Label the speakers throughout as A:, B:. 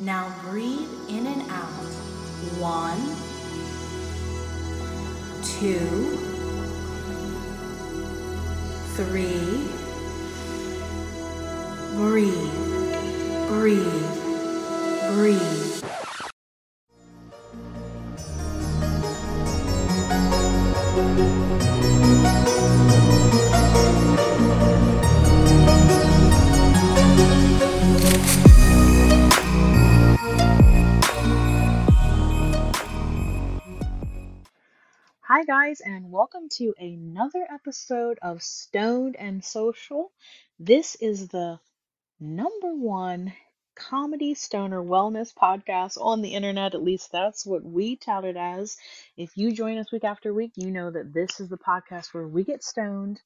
A: Now breathe in and out. One, two, three. Breathe, breathe, breathe.
B: Guys, and welcome to another episode of Stoned and Social. This is the number one comedy stoner wellness podcast on the internet. At least that's what we tout it as. If you join us week after week, you know that this is the podcast where we get stoned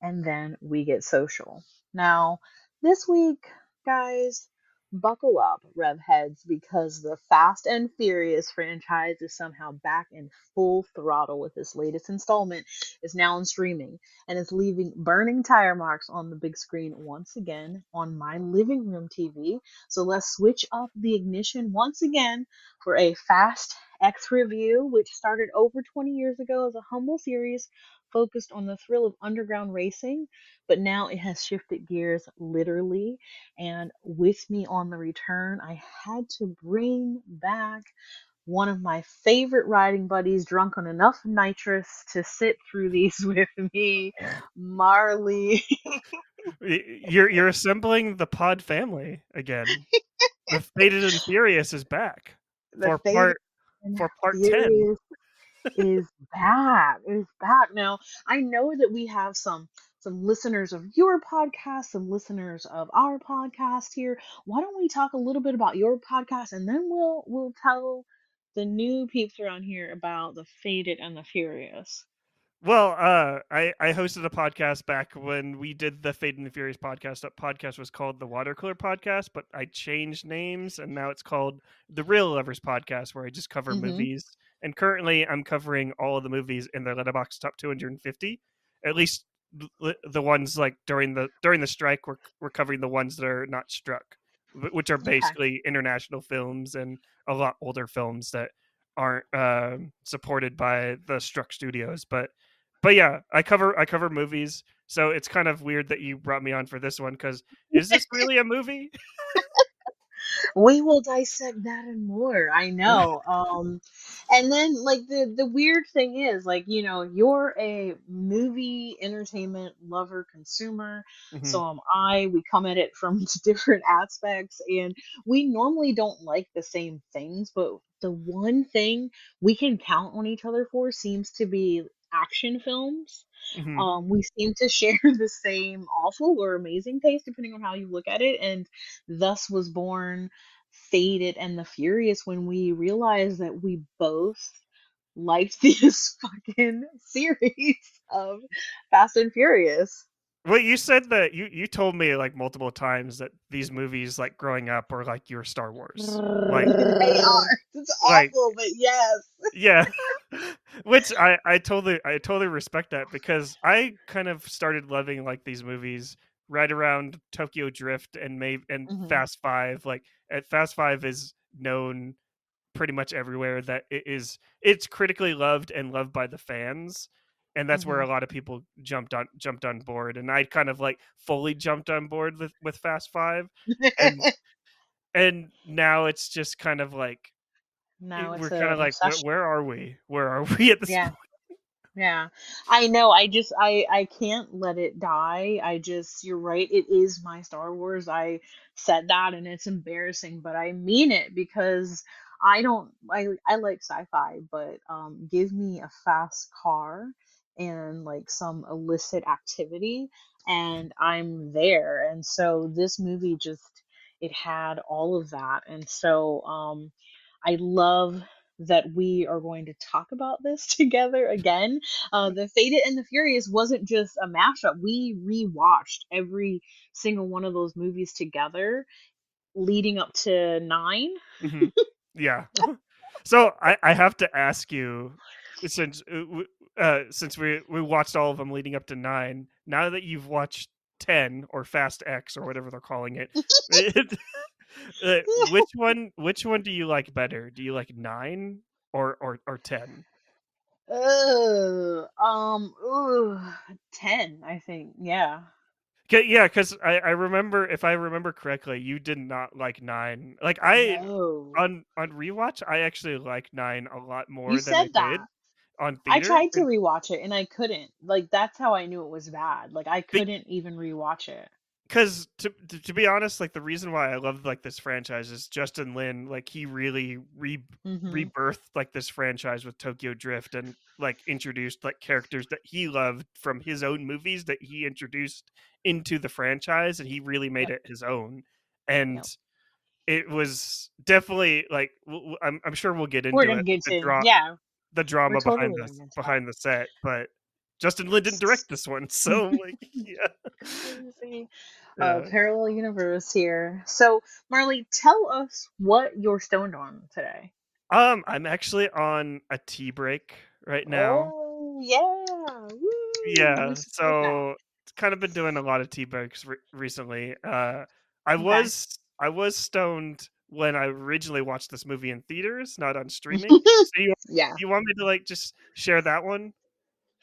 B: and then we get social. Now, this week, guys, buckle up, Rev heads, because the Fast and Furious franchise is somehow back in full throttle with this latest installment. is now in streaming and it's leaving burning tire marks on the big screen once again on my living room TV. So let's switch up the ignition once again for a Fast X review, which started over 20 years ago as a humble series focused on the thrill of underground racing, but now it has shifted gears literally. And with me on the return, I had to bring back one of my favorite riding buddies, drunk on enough nitrous to sit through these with me, Marley.
C: you're you're assembling the pod family again. the Faded and Furious is back
B: The
C: for part for part ten.
B: Is back. Is back. Now I know that we have some some listeners of your podcast, some listeners of our podcast here. Why don't we talk a little bit about your podcast and then we'll we'll tell the new peeps around here about the Faded and the Furious.
C: Well, uh, I I hosted a podcast back when we did the Fade and the Furious podcast. That podcast was called the Water Cooler Podcast, but I changed names and now it's called the Reel Lovers Podcast, where I just cover
B: Mhm.
C: movies. And currently, I'm covering all of the movies in the Letterboxd Top 250. At least the, ones like during the during the strike, we're we're covering the ones that are not struck, which are basically international films and a lot older films that aren't um supported by the struck studios. But but yeah, I cover I cover movies, so it's kind of weird that you brought me on for this one because is this really a movie?
B: we will dissect that and more i know um and then like the the weird thing is like you know you're a movie entertainment lover consumer
C: Mhm.
B: so am i we come at it from different aspects and we normally don't like the same things but the one thing we can count on each other for seems to be action films
C: Mhm.
B: um, we seem to share the same awful or amazing taste, depending on how you look at it, and thus was born Faded and the Furious when we realized that we both liked this fucking series of Fast and Furious.
C: Well, you said that you you told me like multiple times that these movies, like growing up, are like your Star Wars. Like,
B: They are. It's
C: Like-
B: awful, but yes.
C: yeah, which I I totally I totally respect that because I kind of started loving like these movies right around Tokyo Drift and may and
B: Mhm.
C: Fast Five. Like, at Fast Five is known pretty much everywhere that it is it's critically loved and loved by the fans and that's where a lot of people jumped on jumped on board and i kind of like fully jumped on board with with fast five and and now it's just kind of like
B: now
C: we're kind of like where, where are we where are we at this
B: Yeah.
C: point?
B: Yeah. I know. I just I I can't let it die. I just you're right. It is my Star Wars. I said that and it's embarrassing, but I mean it because I don't I I like sci-fi, but um give me a fast car and like some illicit activity and I'm there. And so this movie just it had all of that. And so um I love that we are going to talk about this together again. Uh, the Faded and the Furious wasn't just a mashup. We rewatched every single one of those movies together leading up to nine.
C: Mhm. yeah so I, I have to ask you since uh, uh since we we watched all of them leading up to nine now that you've watched 10 or fast x or whatever they're calling it, it Uh, which one? Which one do you like better? Do you like nine or or or ten?
B: Um, ooh, 10, I think. Yeah.
C: yeah, because I I remember if I remember correctly, you did not like nine. Like I
B: No.
C: on on rewatch, I actually like nine a lot more
B: You
C: than I
B: that.
C: did on
B: I tried to rewatch it and I couldn't. Like that's how I knew it was bad. Like I couldn't even rewatch it.
C: because to, to to be honest like the reason why i love like this franchise is justin lin like he really re-
B: Mhm.
C: rebirthed like this franchise with tokyo drift and like introduced like characters that he loved from his own movies that he introduced into the franchise and he really made it his own and it was definitely like I'm, I'm sure we'll get into
B: We're gonna
C: it,
B: get
C: the,
B: to
C: dra-
B: yeah.
C: The drama
B: totally
C: behind the behind the set but justin lin didn't direct this one so like yeah
B: Crazy.
C: Yeah.
B: Uh, parallel universe here. So Marley, tell us what you're stoned on today.
C: Um, I'm actually on a tea break right now.
B: Oh yeah. Woo.
C: yeah, so kind of been doing a lot of tea breaks re- recently. Uh, I
B: Okay.
C: was I was stoned when I originally watched this movie in theaters, not on streaming. so you
B: yeah.
C: you want me to like just share that one?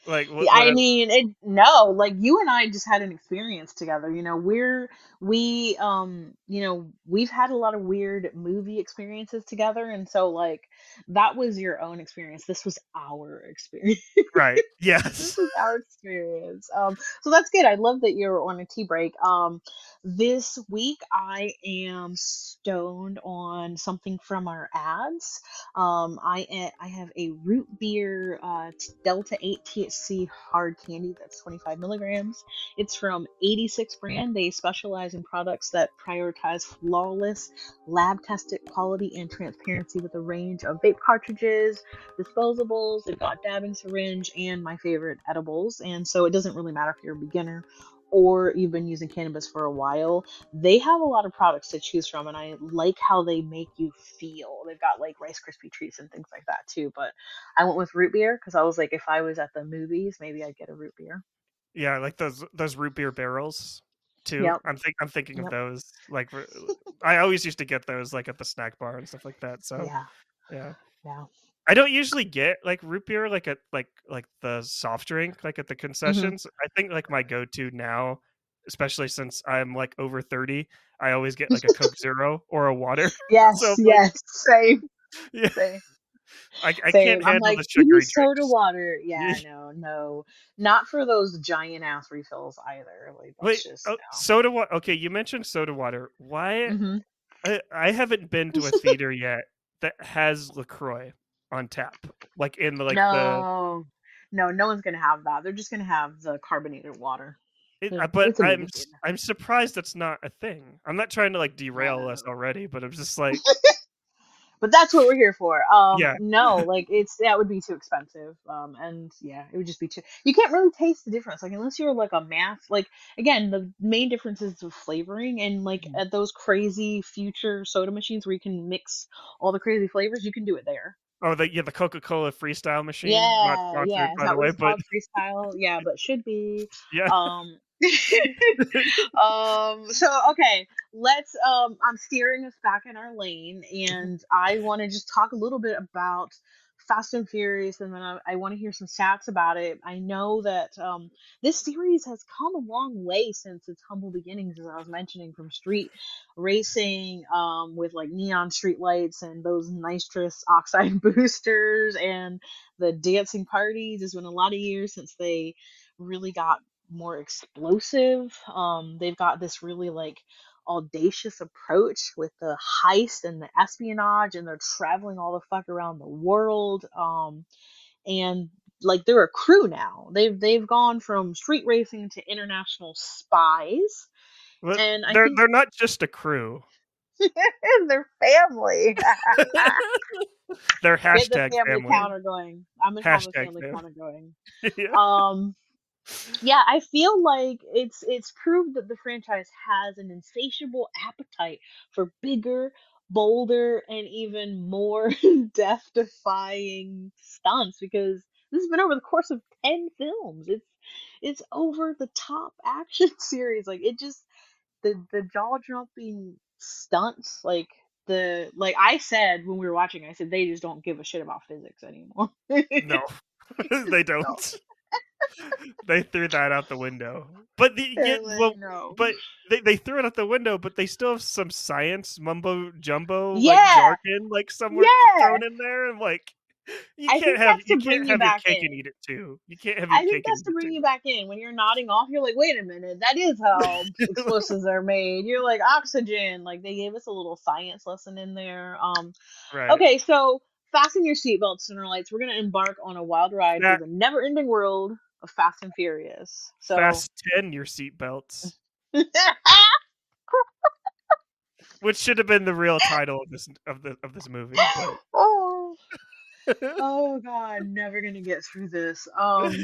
C: Like what, what
B: I
C: I-
B: mean, it, no, like you and I just had an experience together. You know, we're we um, you know, we've had a lot of weird movie experiences together, and so like that was your own experience. This was our experience.
C: right?
B: this
C: Yes.
B: is our experience. Um, so that's good. I love that you're on a tea break. Um, this week I am stoned on something from our ads. Um, I I have a root beer uh, Delta 8 THC hard candy that's 25 milligrams. It's from 86 brand. They specialize in products that prioritize flawless, lab tested quality and transparency with a range of vape cartridges, disposables. They've got dabbing syringe and my favorite edibles. And so it doesn't really matter if you're a beginner or you've been using cannabis for a while. They have a lot of products to choose from, and I like how they make you feel. They've got like Rice Krispie treats and things like that too. But I went with root beer because I was like, if I was at the movies, maybe I'd get a root beer.
C: Yeah, like those those root beer barrels too.
B: Yep.
C: I'm think I'm thinking
B: Yep.
C: of those. Like I always used to get those like at the snack bar and stuff like that. So
B: Yeah,
C: yeah.
B: yeah.
C: I don't usually get like root beer like at like like the soft drink like at the concessions. I think like my go to now, especially since I'm like over thirty, I always get like a Coke Zero or a water.
B: Yes,
C: So,
B: yes, same,
C: Yeah,
B: same.
C: I, I
B: same.
C: can't
B: I'm
C: handle
B: like,
C: the sugary
B: soda water. Yeah, no, no, not for those giant ass refills either. Like,
C: Wait,
B: just
C: oh,
B: no.
C: soda water. Okay, you mentioned soda water. Why?
B: Mhm.
C: I, I haven't been to a theater yet that has Lacroix on tap, like in the like the.
B: no, no, no one's gonna have that. They're just gonna have the carbonated water.
C: It,
B: Yeah,
C: but
B: it's a
C: I'm
B: movie
C: s-
B: theater.
C: I'm surprised that's not a thing. I'm not trying to like derail us already, but I'm just like,
B: But that's what we're here for. Um,
C: Yeah.
B: no, like it's that would be too expensive. Um, and yeah, it would just be too. You can't really taste the difference, like unless you're like a math. Like again, the main difference is the flavoring, and like
C: Mm.
B: at those crazy future soda machines where you can mix all the crazy flavors, you can do it there.
C: oh, the yeah, the Coca Cola freestyle machine.
B: Yeah,
C: not sponsored,
B: yeah.
C: By the way, but?
B: Freestyle? Yeah, but should be.
C: yeah,
B: Um. um. So okay, let's. Um. I'm steering us back in our lane, and I want to just talk a little bit about Fast and Furious, and then I, I want to hear some stats about it. I know that um this series has come a long way since its humble beginnings, as I was mentioning, from street racing, um, with like neon street lights and those nitrous oxide boosters and the dancing parties. It's been a lot of years since they really got more explosive. Um, they've got this really like audacious approach with the heist and the espionage, and they're traveling all the fuck around the world. Um, and like they're a crew now. They've they've gone from street racing to international spies,
C: But
B: and
C: they're
B: think
C: they're not just a crew.
B: their family.
C: they're hashtag
B: family,
C: family.
B: counter going. I'm gonna call the
C: Hashtag
B: family
C: fam-
B: counter going.
C: yeah.
B: um yeah i feel like it's it's proved that the franchise has an insatiable appetite for bigger bolder and even more death defying stunts because this has been over the course of 10 films it's it's over the top action series like it just the the jaw dropping stunts like the like I said when we were watching, I said they just don't give a shit about physics anymore.
C: no, they don't. They threw that out the window. But the
B: like,
C: well,
B: no.
C: but they, they threw it out the window. But they still have some science mumbo jumbo
B: Yeah.
C: like jargon like somewhere
B: Yeah.
C: thrown in there, and like you
B: I
C: can't have you can't
B: you
C: have your
B: back
C: cake
B: in.
C: and eat it too. You can't have your
B: I think
C: cake
B: that's
C: and
B: to bring you back in. When you're nodding off, you're like, wait a minute, that is how explosives are made. You're like oxygen. Like they gave us a little science lesson in there. Um
C: Right.
B: okay, so fasten your seatbelts, Center Lights. We're gonna embark on a wild ride through the never ending world of Fast and Furious. So
C: Fast ten your seatbelts, which should have been the real title of this of the of this movie.
B: oh,
C: But
B: oh god, never gonna get through this. Um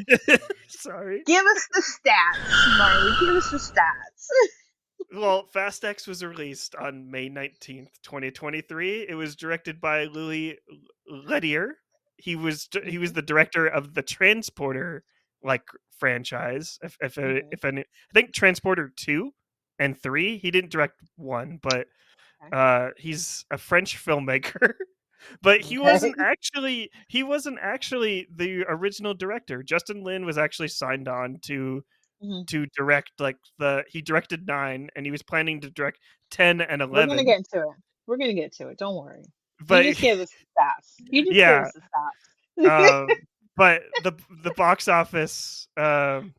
C: sorry.
B: give us the stats, Marley. Give us the stats.
C: Well, Fast X was released on May 19th, 2023. It was directed by Louis Leterrier. He was he was the director of the Transporter like franchise. If if
B: Mhm.
C: if any, I think Transporter 2 and 3, he didn't direct one, but uh he's a French filmmaker. But he
B: Okay.
C: wasn't actually he wasn't actually the original director. Justin Lin was actually signed on to
B: Mhm.
C: to direct like the he directed nine and he was planning to direct 10 and eleven.
B: We're
C: 11
B: gonna get to it. We're gonna get to it. Don't worry.
C: but
B: you just gave us the stats. You just
C: Yeah.
B: gave us the stats.
C: um, but the the box office um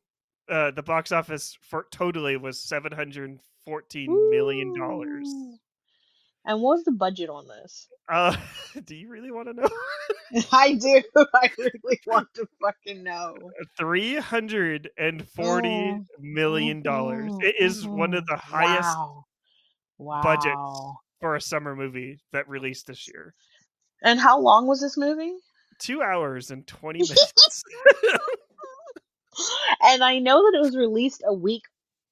C: uh the box office for totally was 714 million dollars
B: And what was the budget on this?
C: uh do you really want to know
B: I do. I really want to fucking know.
C: 340
B: Oh,
C: million dollars
B: mhm,
C: it is one of
B: mhm.
C: the highest
B: Wow. Wow.
C: budgets. for a summer movie that released this year
B: And how long was this movie?
C: Two hours and 20 minutes
B: and I know that it was released a week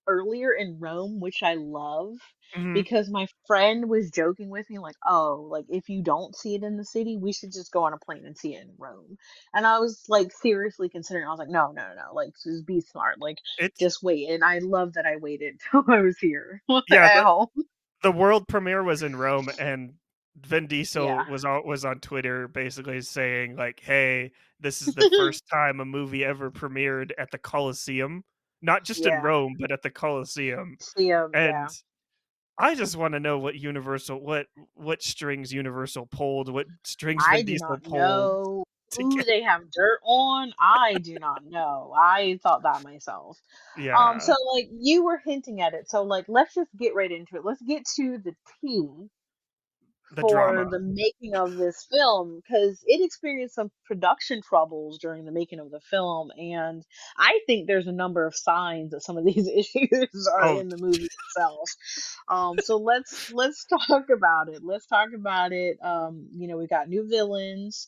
B: earlier in Rome, which I love
C: Mhm.
B: because my friend was joking with me like, "Oh, like if you don't see it in the city, we should just go on a plane and see it in Rome." And I was like seriously considering. I was like, "No, no, no! Like just be smart. Like
C: it's
B: just wait." And I love that I waited till I was here
C: Yeah, the- the world premiere was in Rome, and Vin Diesel
B: Yeah.
C: was on was on Twitter basically saying like, "Hey, this is the first time a movie ever premiered at the Colosseum, not just
B: Yeah.
C: in Rome, but at the Colosseum."
B: Um,
C: And
B: yeah.
C: I just want to know what Universal, what what strings Universal pulled, what strings
B: I
C: Vin
B: do
C: Diesel pulled.
B: who
C: get-
B: they have dirt on. I do not know. I thought that myself.
C: Yeah,
B: Um, so like you were hinting at it. So like let's just get right into it. Let's get to the tea
C: the
B: for
C: drama.
B: the making of this film because it experienced some production troubles during the making of the film, and I think there's a number of signs that some of these issues are
C: Oh.
B: in the movie itself. Um, so let's let's talk about it. Let's talk about it. Um, you know, we got new villains.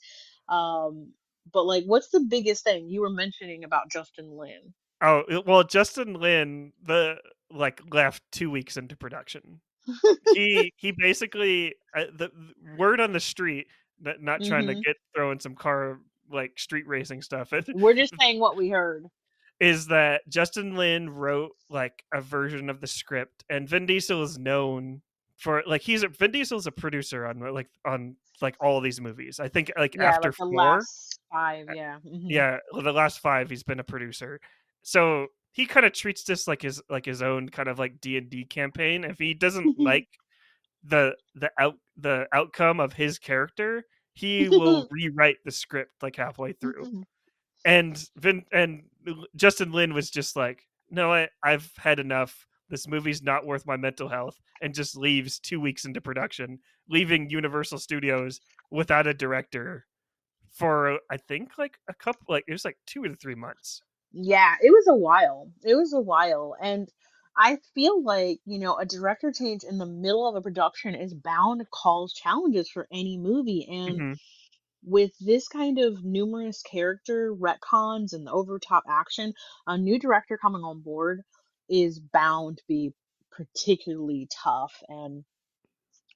B: Um, but like, what's the biggest thing you were mentioning about Justin Lin?
C: Oh well, Justin Lin the like left two weeks into production. He he basically uh, the, the word on the street that not trying to
B: Mhm.
C: get throwing some car like street racing stuff
B: We're just saying what we heard.
C: is that Justin Lin wrote like a version of the script and Vin Diesel is known for like he's a Vin Diesel's a producer on like on like all these movies. I think like
B: Yeah,
C: after
B: like
C: four
B: five. Yeah. mhm.
C: yeah well, the last five he's been a producer so he kind of treats this like his like his own kind of like d&d campaign if he doesn't like the the out the outcome of his character he will rewrite the script like halfway through and Vin and Justin Lin was just like, "No, I, I've had enough. This movie's not worth my mental health," and just leaves two weeks into production, leaving Universal Studios without a director for I think like a couple, like it was like two or three months.
B: Yeah, it was a while. It was a while. And I feel like, you know, a director change in the middle of a production is bound to cause challenges for any movie. And
C: Mhm.
B: with this kind of numerous character retcons and the over top action, a new director coming on board is bound to be particularly tough. And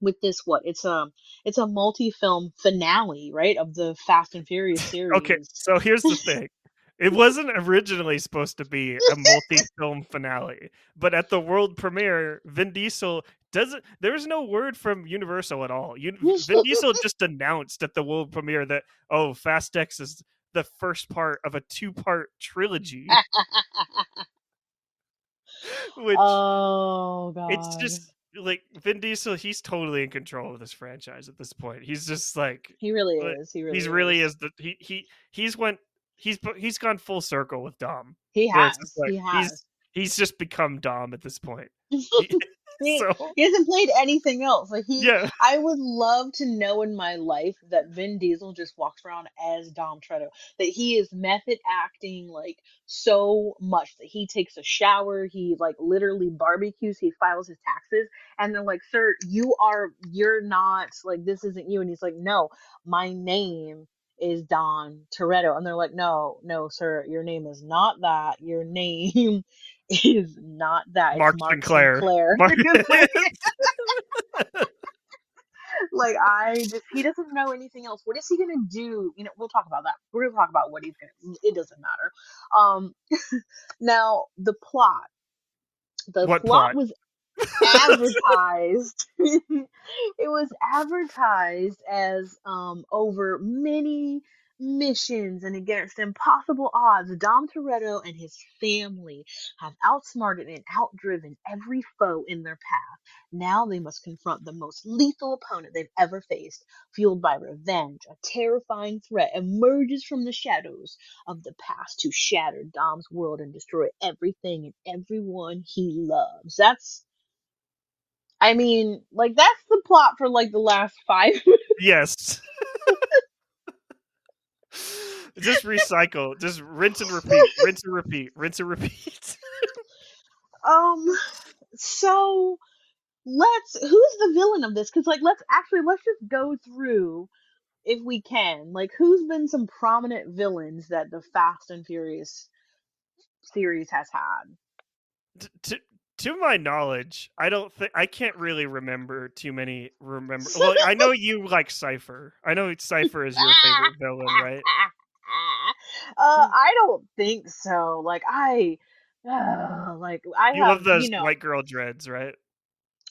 B: with this, what it's a it's a multi film finale, right, of the Fast and Furious series.
C: Okay, so here's the thing: It wasn't originally supposed to be a multi-film finale, but at the world premiere, Vin Diesel doesn't. There's no word from Universal at all. You, Vin Diesel just announced at the world premiere that oh, Fast X is the first part of a two-part trilogy. Which
B: oh god.
C: it's just like Vin Diesel. He's totally in control of this franchise at this point. He's just like
B: he really
C: uh,
B: is. He really
C: he's
B: is.
C: really is the he he he's went he's he's gone full circle with Dom.
B: He has.
C: like
B: he has.
C: he's he's just become Dom at this point.
B: He-
C: so
B: he hasn't played anything else. Like he
C: yeah,
B: I would love to know in my life that Vin Diesel just walks around as Dom Toretto. That he is method acting like so much that he takes a shower, he like literally barbecues, he files his taxes, and they're like, "Sir, you are you're not like this isn't you." And he's like, "No, my name is Dom Toretto." And they're like, "No, no, sir, your name is not that. Your name is not that.
C: Mark
B: Mark
C: Sinclair.
B: Sinclair."
C: Mark-
B: like I just he doesn't know anything else. What is he gonna do? You know, we'll talk about that. We're gonna talk about what he's gonna. It doesn't matter. Um, now the plot. The plot
C: plot?
B: was advertised. it was advertised as um over many missions and against impossible odds. Dom Toretto and his family have outsmarted and outdriven every foe in their path. Now they must confront the most lethal opponent they've ever faced. Fueled by revenge, a terrifying threat emerges from the shadows of the past to shatter Dom's world and destroy everything and everyone he loves. That's I mean, like that's the plot for like the last five.
C: yes. just recycle. Just rinse and repeat. Rinse and repeat. Rinse and repeat.
B: um, so let's. Who's the villain of this? Because like, let's actually let's just go through if we can. Like, who's been some prominent villains that the Fast and Furious series has had?
C: To to my knowledge, I don't think I can't really remember too many. Remember? Well, I know you like Cipher. I know Cipher is your favorite villain, right?
B: Uh, I don't think so. Like I, uh, like I
C: You
B: have,
C: love those
B: you know,
C: white girl dreads, right?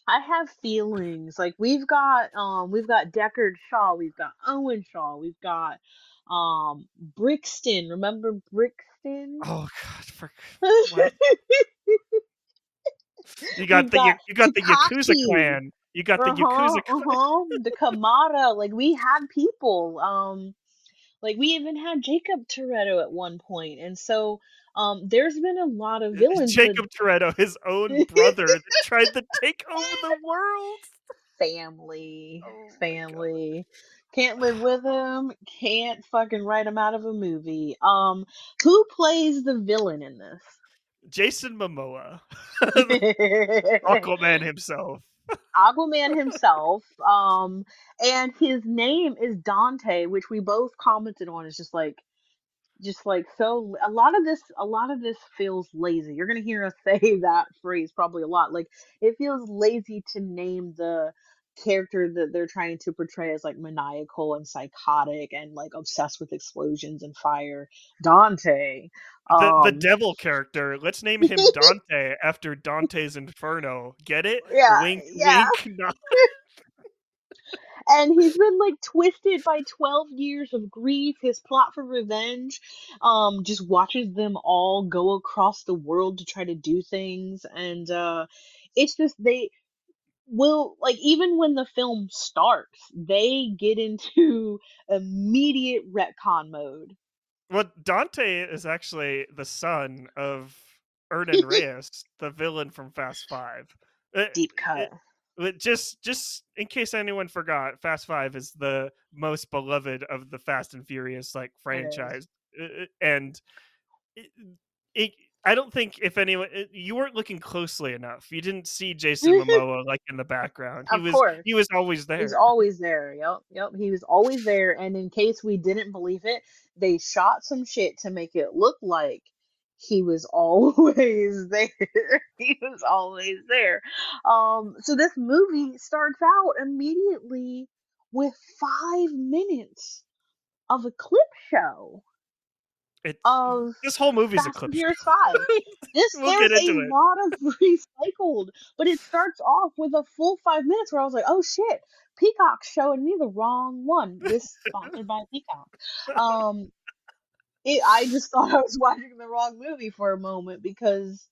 B: I have feelings. Like we've got um we've got Deckard Shaw, we've got Owen Shaw, we've got um Brixton. Remember Brixton?
C: Oh God, for, what? You got
B: We've
C: the
B: got
C: you got the Yakuza clan. You got the
B: uh-huh,
C: Yakuza clan.
B: uh-huh. The Kamata. Like we had people. Um like we even had Jacob Toretto at one point. And so um there's been a lot of villains but
C: Jacob Toretto, his own brother, that tried to take over the world.
B: family.
C: Oh
B: family. Can't live with him. Can't fucking write him out of a movie. Um, who plays the villain in this?
C: Jason Momoa, Aquaman himself.
B: Aquaman himself. Um, and his name is Dante, which we both commented on. Is just like, just like so. A lot of this, a lot of this feels lazy. You're gonna hear us say that phrase probably a lot. Like it feels lazy to name the character that they're trying to portray as like maniacal and psychotic and like obsessed with explosions and fire. Dante.
C: The, the
B: Um,
C: devil character. Let's name him Dante after Dante's Inferno. Get it?
B: Yeah,
C: Wink,
B: yeah.
C: wink. Nod.
B: and he's been like twisted by 12 years of grief his plot for revenge um just watches them all go across the world to try to do things and uh it's just they will like even when the film starts they get into immediate retcon mode.
C: Well, Dante is actually the son of Hernan Reyes, the villain from Fast Five. Uh,
B: deep cut.
C: But just just in case anyone forgot, Fast Five is the most beloved of the Fast and Furious like franchise, Uh, uh, and it, it, I don't think if anyone you weren't looking closely enough, you didn't see Jason Momoa like in the background. He
B: Of
C: was
B: course.
C: he was always there.
B: He's always there. Yep, yep. He was always there. And in case we didn't believe it, they shot some shit to make it look like he was always there. he was always there. Um, so this movie starts out immediately with five minutes of a clip show.
C: It,
B: of
C: this whole movie's a
B: Fast
C: clip.
B: and Furious Five. This
C: We'll
B: there's
C: get
B: a
C: it.
B: lot of recycled, but it starts off with a full five minutes where I was like, oh shit, Peacock's showing me the wrong one. This sponsored by Peacock. Um, it, I just thought I was watching the wrong movie for a moment because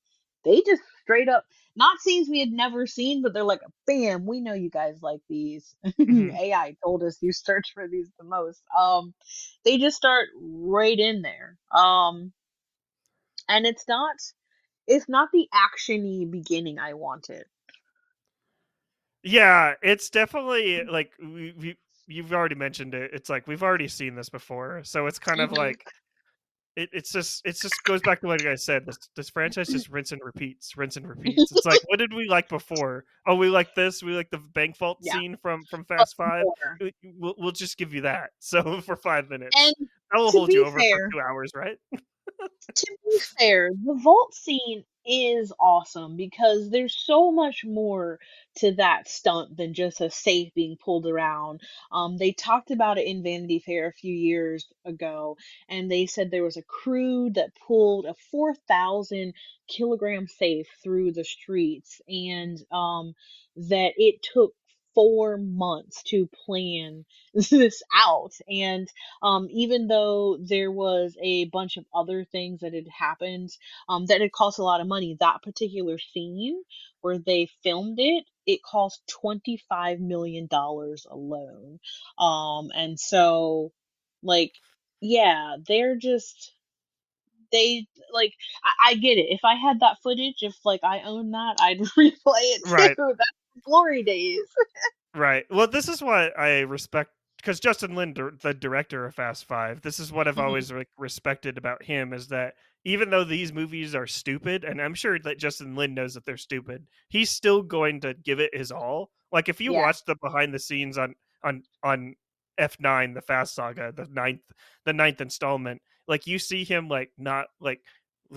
B: they just straight up not scenes we had never seen, but they're like, bam, we know you guys like these.
C: Mhm.
B: AI told us you search for these the most. Um, they just start right in there. Um, and it's not, it's not the actiony beginning I wanted.
C: Yeah, it's definitely
B: Mm-hmm.
C: like we, we you've already mentioned it. It's like we've already seen this before, so it's kind of
B: Mhm.
C: like it, it's just it's just goes back to what you guys said. This this franchise just rinse and repeats, rinse and repeats. It's like what did we like before? Oh, we like this. We like the bank vault
B: Yeah.
C: scene from from Fast Five. We- We'll, we'll just give you that. So for five minutes,
B: And
C: that will hold you over
B: fair-
C: for two hours, right?
B: to be fair, the vault scene is awesome because there's so much more to that stunt than just a safe being pulled around. Um, they talked about it in Vanity Fair a few years ago, and they said there was a crew that pulled a 4,000 kilogram safe through the streets, and um, that it took four months to plan this out. And um, even though there was a bunch of other things that had happened um, that had cost a lot of money, that particular scene where they filmed it, it cost $25 million alone. Um, and so, like, yeah, they're just. They like I, I get it. If I had that footage, if like I own that, I'd replay it too.
C: Right.
B: That's glory days.
C: Right. Well, this is why I respect because Justin Lin, the director of Fast Five, this is what I've
B: Mhm.
C: always like respected about him is that even though these movies are stupid, and I'm sure that Justin Lin knows that they're stupid, he's still going to give it his all. Like if you
B: Yeah.
C: watch the behind the scenes on on on F9, the Fast Saga, the ninth the ninth installment, like you see him like not like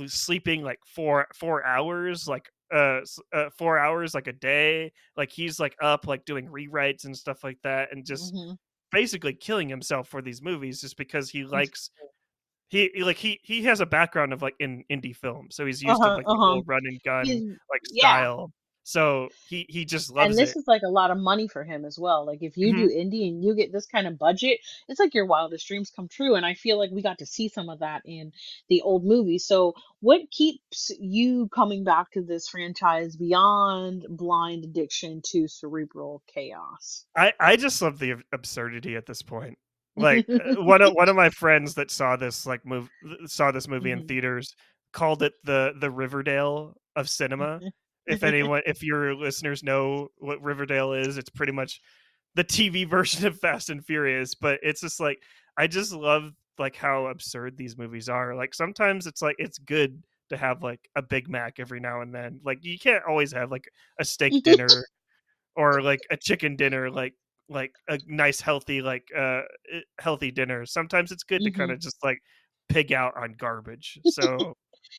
C: sleeping like four four hours like uh, uh four hours like a day like he's like up like doing rewrites and stuff like that and just
B: Mhm.
C: basically killing himself for these movies just because he likes he like he he has a background of like in indie film so he's used to
B: Uh-huh,
C: like the
B: uh-huh.
C: whole run and gun
B: He's-
C: like
B: yeah.
C: style so he he just loves
B: and this
C: it
B: is like a lot of money for him as well. Like if you do indie and you get this kind of budget, it's like your wildest dreams come true. And I feel like we got to see some of that in the old movie. So what keeps you coming back to this franchise beyond blind addiction to cerebral chaos?
C: I I just love the absurdity at this point. Like uh, one of one of my friends that saw this like move saw this movie in
B: Mhm.
C: theaters called it the the Riverdale of cinema. If anyone if your listeners know what Riverdale is, it's pretty much the TV version of Fast and Furious, but it's just like I just love like how absurd these movies are. Like sometimes it's like it's good to have like a Big Mac every now and then. Like you can't always have like a steak dinner or like a chicken dinner like like a nice healthy like uh eh, healthy dinner. Sometimes it's good to
B: Mhm.
C: kind of just like pig out on garbage. So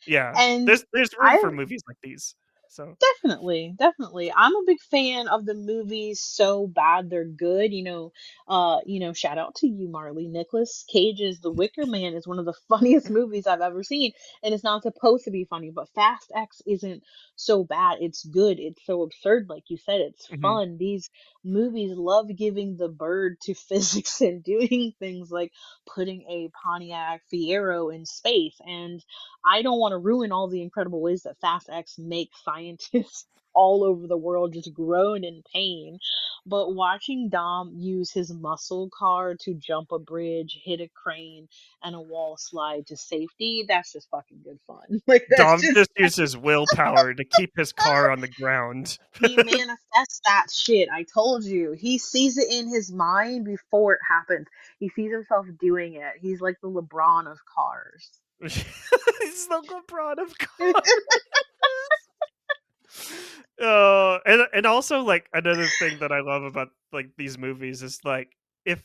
C: yeah.
B: And
C: there's there's room for movies like these. So
B: Definitely, definitely. I'm a big fan of the movies so bad they're good. You know, uh, you know, shout out to you, Marley. Nicolas Cage's The Wicker Man is one of the funniest movies I've ever seen. And it's not supposed to be funny, but Fast X isn't so bad. It's good. It's so absurd, like you said. It's
C: Mhm.
B: fun. These movies love giving the bird to physics and doing things like putting a Pontiac Fiero in space. And I don't want to ruin all the incredible ways that Fast X makes scientists all over the world just groan in pain. But watching Dom use his muscle car to jump a bridge, hit a crane, and a wall slide to safety, that's just fucking good fun. Like that's
C: Dom
B: just,
C: just uses willpower to keep his car on the ground.
B: he manifests that shit. I told you. He sees it in his mind before it happens. He sees himself doing it. He's like the LeBron of cars.
C: He's the LeBron of cars. Uh, and and also like another thing that I love about like these movies is like if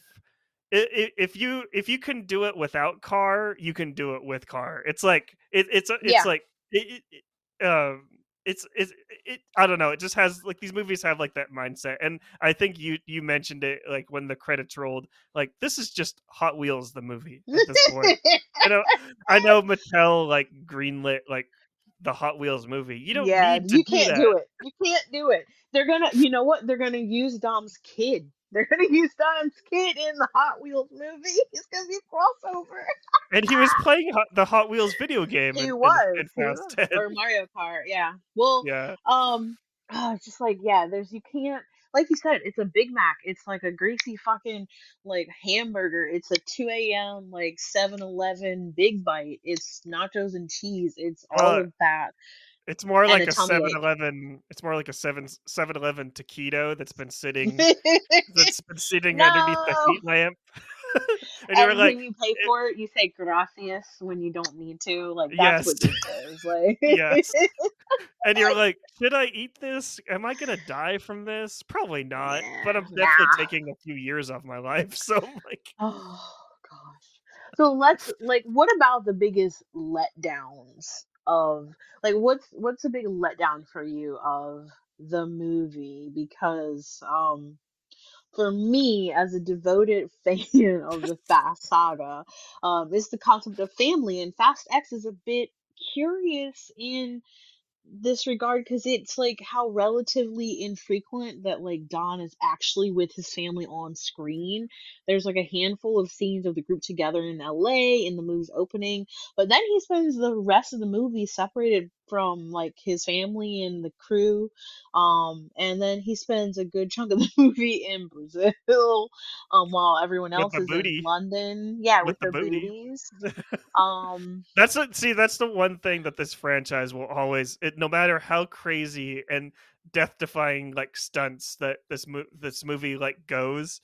C: if you if you can do it without car, you can do it with car. It's like it, it's it's
B: Yeah.
C: like it, it, it, um it's it's it i don't know it just has like these movies have like that mindset and i think you you mentioned it like when the credits rolled like this is just hot wheels the movie at this point i know i know mattel like greenlit like the hot wheels movie you don't
B: yeah,
C: need to
B: you can't
C: that
B: do it. You can't do it. They're gonna, you know what? They're gonna use Dom's kid. They're gonna use Dom's kid in the Hot Wheels movie. It's gonna be a crossover.
C: and he was playing the hot wheels video game
B: He
C: in, in,
B: was,
C: in
B: he
C: fast
B: was. or Mario Kart. Yeah. Well,
C: yeah
B: um, oh, it's just like yeah. There's you can't. Like you said, it's a Big Mac. It's like a greasy fucking like hamburger. It's a 2 a.m. like 7-Eleven Big Bite. It's nachos and cheese. It's all
C: Uh,
B: of that.
C: it's more
B: And
C: like
B: a
C: a 7-eleven it's more like a 7 7-eleven taquito that's been sitting that's been sitting underneath the heat lamp and
B: and
C: like
B: when you pay for it, you say gracias when you don't need to. Like that's what
C: Yes.
B: this is. Like
C: Yes. and you're like, should I eat this? Am I gonna die from this? Probably not. But I'm definitely
B: nah.
C: taking a few years off my life. So like,
B: Oh gosh. So let's like what about the biggest letdowns of like what's what's a big letdown for you of the movie? Because um for me as a devoted fan of the Fast saga, um, is the concept of family and Fast X is a bit curious in this regard because it's like how relatively infrequent that like Dom is actually with his family on screen. There's like a handful of scenes of the group together in LA in the movie's opening, but then he spends the rest of the movie separated from like his family and the crew. Um, and then he spends a good chunk of the movie in Brazil, um, while everyone else is
C: booty.
B: in London. Yeah,
C: With
B: with,
C: the booty.
B: booties. Um,
C: that's what see, that's the one thing that this franchise will always it no matter how crazy and death defying like stunts that this mo- this movie like goes,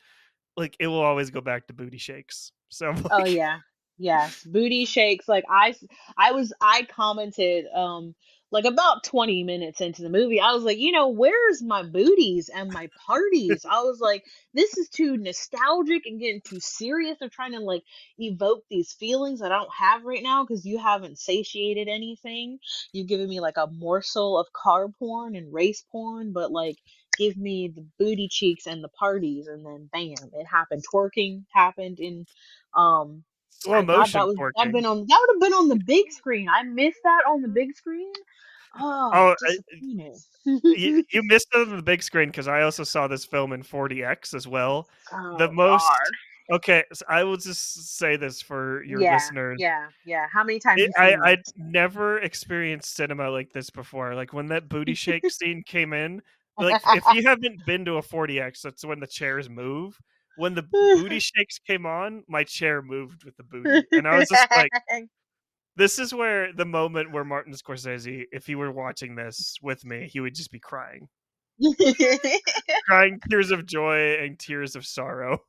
C: like it will always go back to booty shakes. So I'm
B: Oh yeah. Yes, booty shakes. Like I, I was, I commented, um, like about 20 minutes into the movie, I was like, you know, where's my booties and my parties? I was like, this is too nostalgic and getting too serious. They're trying to like evoke these feelings that I don't have right now because you haven't satiated anything. You've given me like a morsel of car porn and race porn, but like give me the booty cheeks and the parties, and then bam, it happened. Twerking happened in, um.
C: Slow
B: I
C: motion
B: that was
C: working.
B: been on that would have been on the big screen. I missed that on the big screen. Oh,
C: Oh, I- you, you missed it on the big screen because I also saw this film in 4DX as well.
B: Oh,
C: the most
B: God.
C: okay, so I will just say this for your
B: yeah,
C: listeners.
B: Yeah, yeah. How many times
C: It,
B: you
C: I I'd never experienced cinema like this before. Like when that booty shake scene came in, like if you haven't been to a 4DX, that's when the chairs move. When the booty shakes came on, my chair moved with the booty, and I was just like, "This is where the moment where Martin Scorsese, if he were watching this with me, he would just be crying, crying tears of joy and tears of sorrow."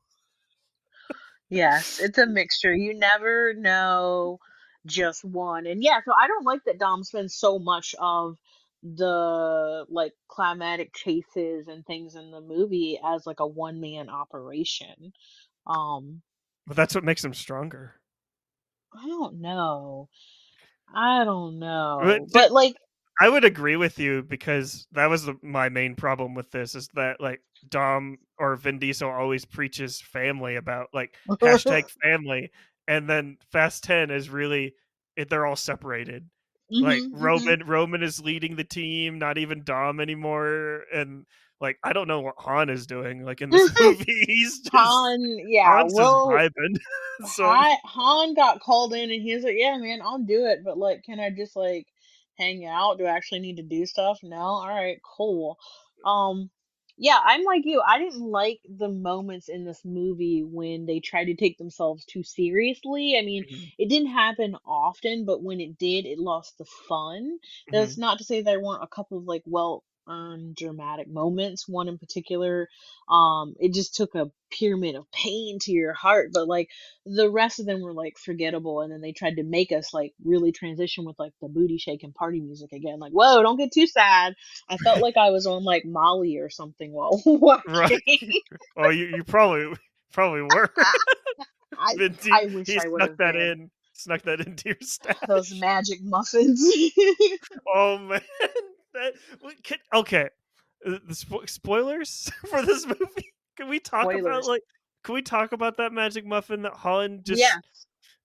B: yes, it's a mixture. You never know just one. And yeah, so I don't like that Dom spends so much of the like climatic chases and things in the movie as like a one man operation. Um
C: But that's what makes him stronger.
B: I don't know. I don't know.
C: to-
B: But like
C: I would agree with you because that was the, my main problem with this is that like Dom or Vin Diesel always preaches family about like hashtag family, and then Fast Ten is really it, they're all separated. Like
B: Mhm, mhm.
C: Roman, Roman is leading the team, not even Dom anymore, and like I don't know what Han is doing. Like in this movie, he's just
B: Han, yeah,
C: Han's
B: well,
C: just vibing. so
B: Han, Han got called in and he was like, "Yeah, man, I'll do it, but like, can I just like hang out? Do I actually need to do stuff? No, all right, cool." Um, yeah, I'm like you. I didn't like the moments in this movie when they tried to take themselves too seriously. I mean,
C: Mhm,
B: it didn't happen often, but when it did, it lost the fun. That's
C: mhm.
B: not to say there weren't a couple of like well earned dramatic moments. One in particular, um, it just took a pyramid of pain to your heart, but like the rest of them were like forgettable. And then they tried to make us like really transition with like the booty shake and party music again. Like, whoa, don't get too sad. I felt like I was on like Molly or something while watching. Right.
C: Oh, you you probably probably were.
B: I I wish
C: he
B: I would
C: snuck that
B: been.
C: in. Snuck that into your stash.
B: Those magic muffins.
C: Oh man, That, can- okay, uh, the spo- spoilers for this movie. Can we talk about like? Can we talk about that magic muffin that Holland just
B: yeah.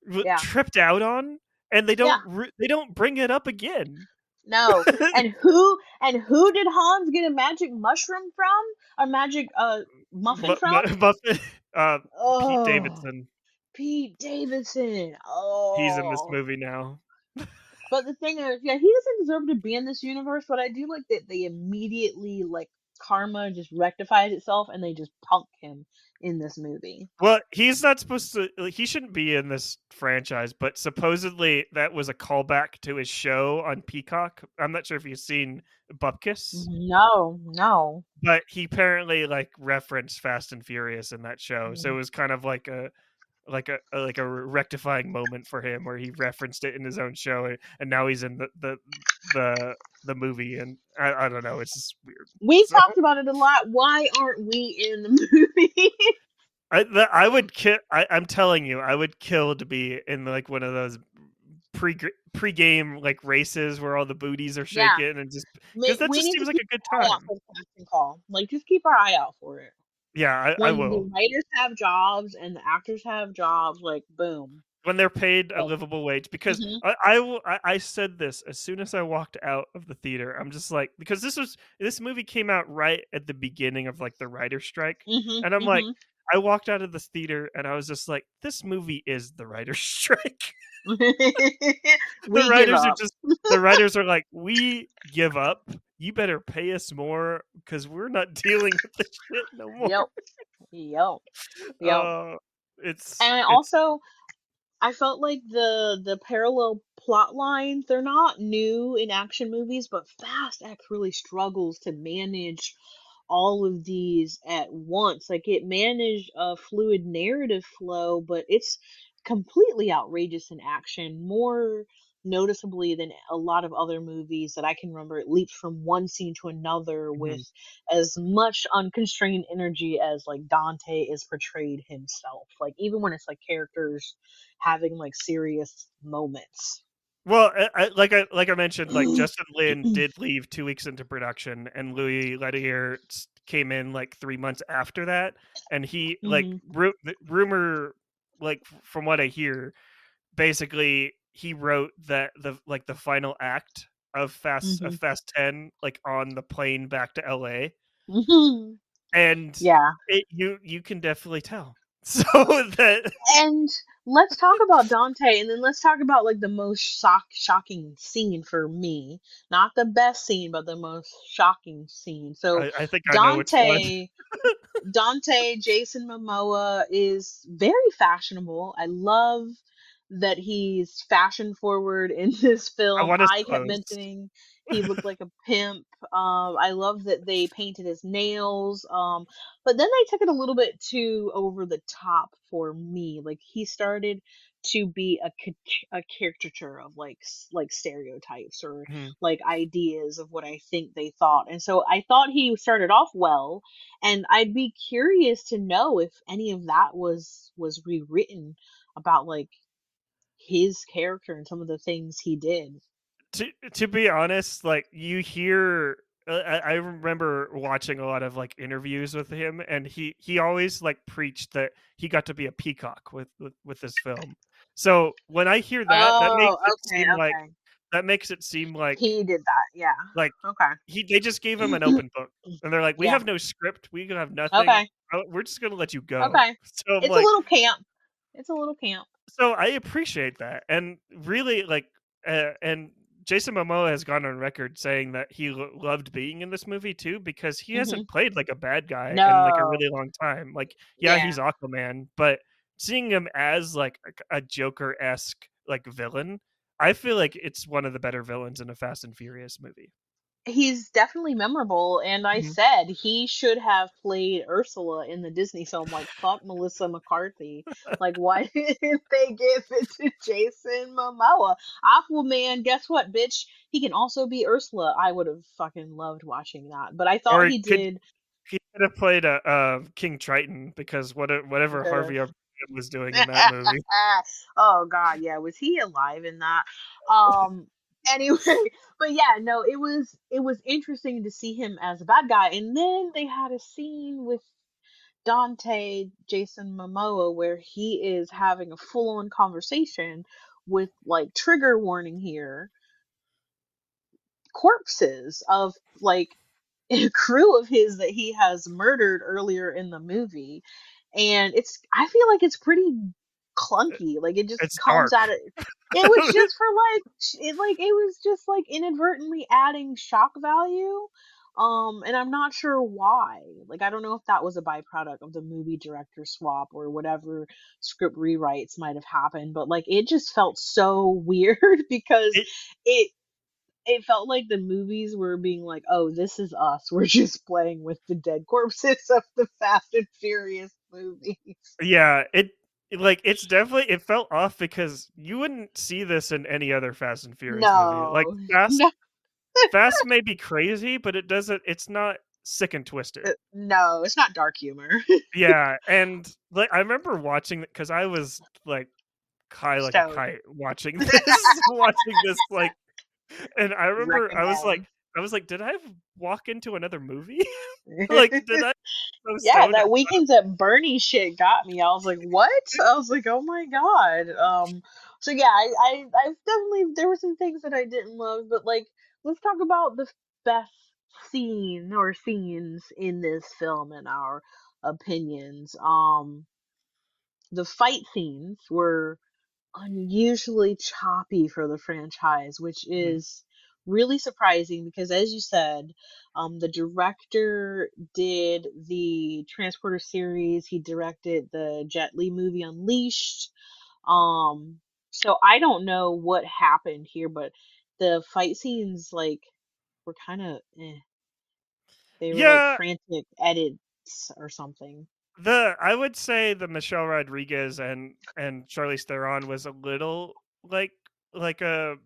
C: w-
B: Yeah.
C: tripped out on, and they don't re- they don't bring it up again.
B: No. and who and who did Hans get a magic mushroom from? A magic uh muffin
C: Mu-
B: from?
C: mu- muffin. Uh,
B: oh,
C: Pete Davidson.
B: Pete Davidson. Oh.
C: He's in this movie now.
B: But the thing is, yeah, he doesn't deserve to be in this universe, but I do like that they immediately like karma just rectifies itself and they just punk him in this movie.
C: Well, he's not supposed to. like, He shouldn't be in this franchise, but supposedly that was a callback to his show on Peacock. I'm not sure if you've seen Bupkis,
B: No, no.
C: but he apparently like referenced Fast and Furious in that show, so
B: Mm.
C: it was kind of like a like a, like a rectifying moment for him where he referenced it in his own show, and, now he's in the the the, the movie, and I, I don't know, it's just weird.
B: We
C: So-
B: talked about it a lot. Why aren't we in the movie?
C: I the, I would kill. I, I'm telling you, I would kill to be in like one of those pre pre game like races where all the booties are
B: Yeah.
C: shaking and just because that
B: we
C: just seems like a good
B: our eye out
C: time.
B: for the casting call. Like, just keep our eye out for it.
C: Yeah, I, I will.
B: the writers have jobs and the actors have jobs, like, boom.
C: When they're paid a livable wage, because
B: Mhm.
C: I, I will. I, I said this as soon as I walked out of the theater. I'm just like because this was this movie came out right at the beginning of like the writer strike,
B: Mhm,
C: and I'm like,
B: mhm.
C: I walked out of this theater and I was just like, this movie is the writer's strike. the writers are just the writers are like, we give up. You better pay us more because we're not dealing with this shit no more.
B: Yep. Yep. Yep.
C: Uh, it's
B: and I
C: it's-
B: also I felt like the the parallel plot lines they're not new in action movies, but Fast X really struggles to manage all of these at once. Like it managed a fluid narrative flow, but it's completely outrageous in action, more noticeably than a lot of other movies that I can remember. It leaps from one scene to another with as much unconstrained energy as like Dante is portrayed himself. Like even when it's like characters having like serious moments.
C: well, I, I, like I like I mentioned, like Justin Lin did leave two weeks into production, and Louis Leterrier came in like three months after that, and he like
B: Mhm.
C: ru- rumor, like from what I hear, basically he wrote that the like the final act of Fast of mm-hmm. Fast Ten like on the plane back to L.A. Mm-hmm. and
B: yeah.
C: it, you you can definitely tell. So that
B: And let's talk about Dante and then let's talk about like the most shock shocking scene for me. Not the best scene, but the most shocking scene. So
C: I, I think I.
B: Dante Dante Jason Momoa is very fashionable. I love that he's fashion forward in this film.
C: his
B: I kept
C: clothes.
B: mentioning he looked like a pimp. Um, I love that they painted his nails. Um, but then they took it a little bit too over the top for me. Like he started to be a a caricature of like like stereotypes or
C: Mhm.
B: like ideas of what I think they thought. And so I thought he started off well, and I'd be curious to know if any of that was was rewritten about like his character and some of the things he did.
C: to to be honest, like you hear, uh, I, remember watching a lot of like interviews with him, and he he always like preached that he got to be a peacock with with, with this film. So when I hear that, that makes it seem like that makes it seem like
B: Oh, he did that. Yeah.
C: like
B: Okay.
C: he they just gave him an open book, and they're like, we
B: Yeah.
C: have no script, we have nothing.
B: Okay.
C: uh, We're just gonna let you go.
B: Okay.
C: So
B: It's
C: like,
B: a little camp. It's a little camp.
C: So I appreciate that, and really like, uh, and Jason Momoa has gone on record saying that he lo- loved being in this movie too because he hasn't played like a bad guy in like a
B: Mm-hmm.
C: Really long time. Like, yeah,
B: Yeah.
C: he's Aquaman, but seeing him as like a, a Joker esque like villain, I feel like it's one of the better villains in a Fast and Furious movie.
B: He's definitely memorable, and I
C: Mhm.
B: said he should have played Ursula in the Disney film. Like, fuck Melissa McCarthy. Like, why didn't they give it to Jason Momoa? Aquaman, guess what, bitch? He can also be Ursula. I would have fucking loved watching that, but I thought
C: Or
B: he
C: could-
B: did.
C: He could have played a uh, King Triton because what whatever
B: Yeah.
C: Harvey was doing in that movie.
B: oh god, yeah. Was he alive in that? Um anyway, but yeah, no, it was it was interesting to see him as a bad guy, and then they had a scene with Dante Jason Momoa where he is having a full on conversation with like trigger warning here corpses of like a crew of his that he has murdered earlier in the movie and it's i feel like it's pretty clunky like it just
C: It's
B: comes
C: dark.
B: out of it was just for like it like it was just like inadvertently adding shock value um and i'm not sure why like i don't know if that was a byproduct of the movie director swap or whatever script rewrites might have happened but like it just felt so weird because
C: It-
B: it it felt like the movies were being like, "Oh, this is us. We're just playing with the dead corpses of the Fast and Furious movies."
C: Yeah, it it- like it's definitely it felt off because you wouldn't see this in any other Fast and Furious movie. Like Fast
B: No.
C: Fast may be crazy, but it doesn't it's not sick and twisted.
B: Uh, No, it's not dark humor.
C: yeah, and like I remember watching because I was like high like a kite watching this, watching this like, and I remember I was like, I was like, did I walk into another movie? like, did I? I
B: yeah, that
C: at-
B: weekends at Bernie shit got me. I was like, "What?" I was like, "Oh my god." Um. So yeah, I, I, I definitely there were some things that I didn't love, but like, let's talk about the best scene or scenes in this film and our opinions. Um, the fight scenes were unusually choppy for the franchise, which
C: Mhm.
B: is really surprising because, as you said, um, the director did the Transporter series. He directed the Jet Li movie Unleashed. Um, so I don't know what happened here, but the fight scenes like were kind of eh. They were
C: Yeah.
B: like frantic edits or something.
C: the I would say the Michelle Rodriguez and and Charlize Theron was a little like like a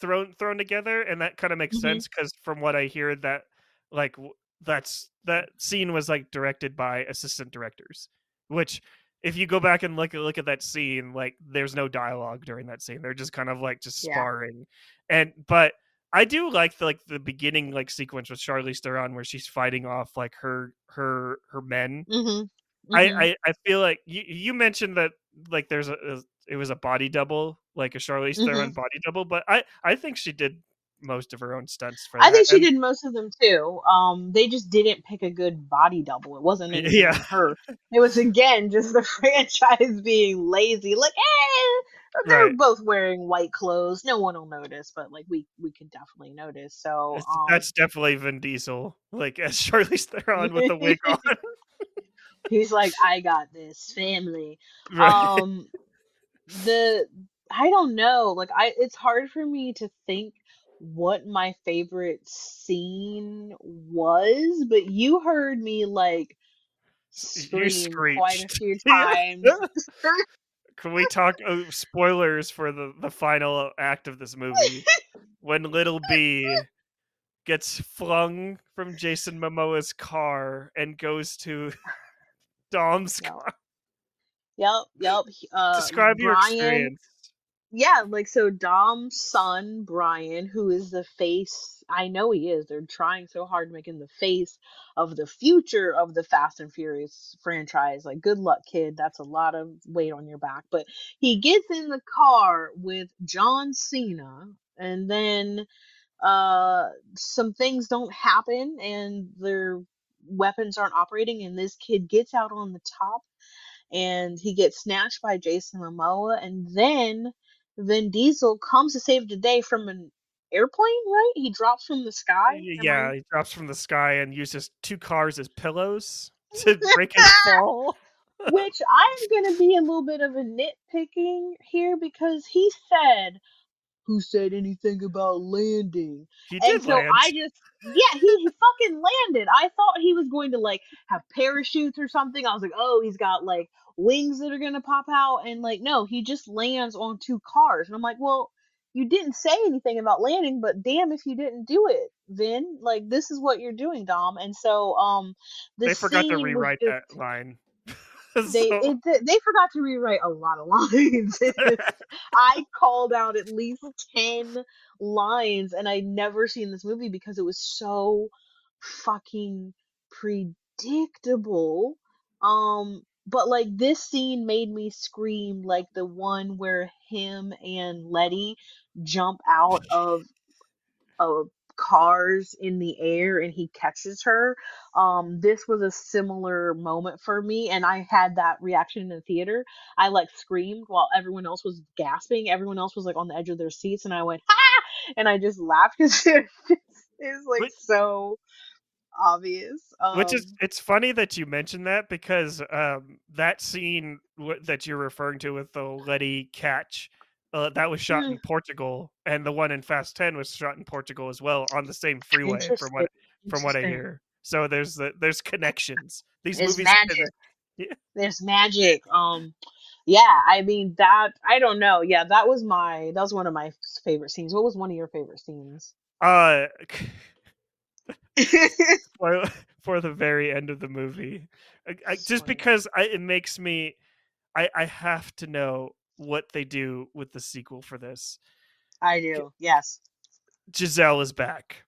C: thrown thrown together, and that kind of makes
B: Mhm.
C: sense because from what I hear, that like that's that scene was like directed by assistant directors, which if you go back and look at look at that scene, like there's no dialogue during that scene. They're just kind of like just
B: Yeah.
C: sparring, and but. I do like the like the beginning like sequence with Charlize Theron where she's fighting off like her her her men
B: Mm-hmm.
C: I, I I feel like you you mentioned that like there's a, a it was a body double like a Charlize
B: Mm-hmm.
C: Theron body double, but I I think she did most of her own stunts for
B: I
C: that.
B: think she
C: and-
B: did most of them too. Um, they just didn't pick a good body double. It wasn't
C: yeah.
B: her. It was again just the franchise being lazy. Like, eh, they're
C: Right.
B: both wearing white clothes. No one will notice, but like we we can definitely notice. So
C: It's-
B: um,
C: That's definitely Vin Diesel, like as Charlize Theron with the wig on.
B: he's like, I got this family.
C: Right.
B: um the i don't know like i it's hard for me to think what my favorite scene was but you heard me like scream quite a few times
C: Can we talk oh, spoilers for the the final act of this movie when Little B gets flung from Jason Momoa's car and goes to Dom's
B: Yep.
C: car?
B: Yep yep uh
C: Describe your
B: brian
C: experience.
B: yeah like so dom's son brian who is the face i know he is they're trying so hard to make him the face of the future of the fast and furious franchise like good luck kid that's a lot of weight on your back but he gets in the car with john cena and then uh some things don't happen and their weapons aren't operating and this kid gets out on the top and he gets snatched by Jason Momoa, and then Vin Diesel comes to save the day from an airplane. Right? He drops from the sky.
C: Yeah,
B: I-
C: he drops from the sky and uses two cars as pillows to break his fall.
B: Which I'm gonna be a little bit of a nitpicking here because he said, "Who said anything about landing?"
C: He
B: and
C: did
B: so
C: land.
B: I just, yeah, he, fucking landed. I thought he was going to like have parachutes or something. I was like, oh, he's got like wings that are gonna pop out, and like, no, he just lands on two cars, and I'm like, well, you didn't say anything about landing, but damn if you didn't do it, Vin. Like, this is what you're doing, Dom. And so, um, the
C: they forgot to rewrite
B: just-
C: that line.
B: they
C: So-
B: it, they forgot to rewrite a lot of lines. I called out at least ten lines, and I'd never seen this movie because it was so fucking predictable. Um, but like this scene made me scream, like the one where him and Letty jump out of of cars in the air and he catches her um this was a similar moment for me and i had that reaction in the theater. I like screamed while everyone else was gasping everyone else was like on the edge of their seats and i went ha and i just laughed because it's like
C: Which-
B: so obvious um,
C: Which is it's funny that you mentioned that because um, that scene w- that you're referring to with the Letty catch uh, that was shot in Portugal, and the one in Fast Ten was shot in Portugal as well on the same freeway. From what from what I hear, so there's the there's connections. These movies
B: magic.
C: connect-
B: There's magic. Um, yeah. I mean that. I don't know. Yeah, that was my. That was one of my favorite scenes. What was one of your favorite scenes?
C: Uh, for for the very end of the movie, I, I, just because I, it makes me, I I have to know what they do with the sequel for this.
B: I do. Yes.
C: Giselle is back.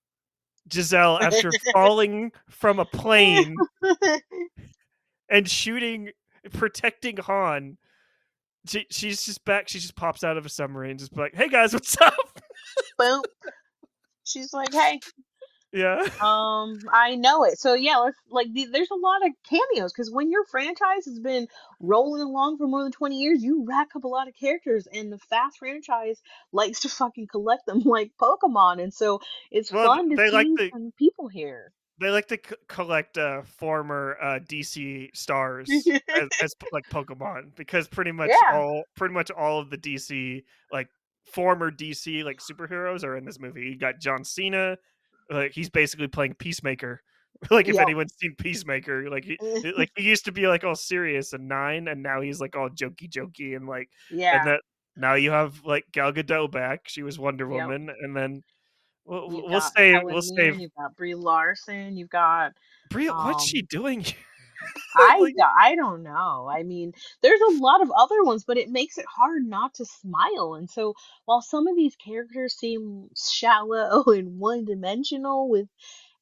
C: Giselle, after falling from a plane and shooting, protecting Han, she, she's just back. She just pops out of a submarine, just like, "Hey guys, what's up?"
B: Boom. She's like, hey,
C: yeah,
B: um, I know it. So yeah, let's like. The, there's a lot of cameos because when your franchise has been rolling along for more than 20 years, you rack up a lot of characters, and the Fast franchise likes to fucking collect them like Pokemon, and so it's
C: Well,
B: fun to see
C: like the-
B: some people here.
C: they like to c- collect uh, former uh, DC stars as, as like Pokemon because pretty much
B: Yeah.
C: all pretty much all of the DC like former DC like superheroes are in this movie. You got John Cena, like he's basically playing Peacemaker. like if
B: Yep.
C: anyone's seen Peacemaker, like he, like he used to be like all serious and nine, and now he's like all jokey jokey and like
B: yeah.
C: and that now you have like Gal Gadot back. She was Wonder
B: Yep.
C: Woman, and then we'll, we'll save
B: Helen
C: we'll save
B: You've got Brie Larson. You've got
C: Bria. what's she
B: um,
C: doing?
B: I
C: Like-
B: I don't know. I mean, there's a lot of other ones, but it makes it hard not to smile. And so, while some of these characters seem shallow and one-dimensional with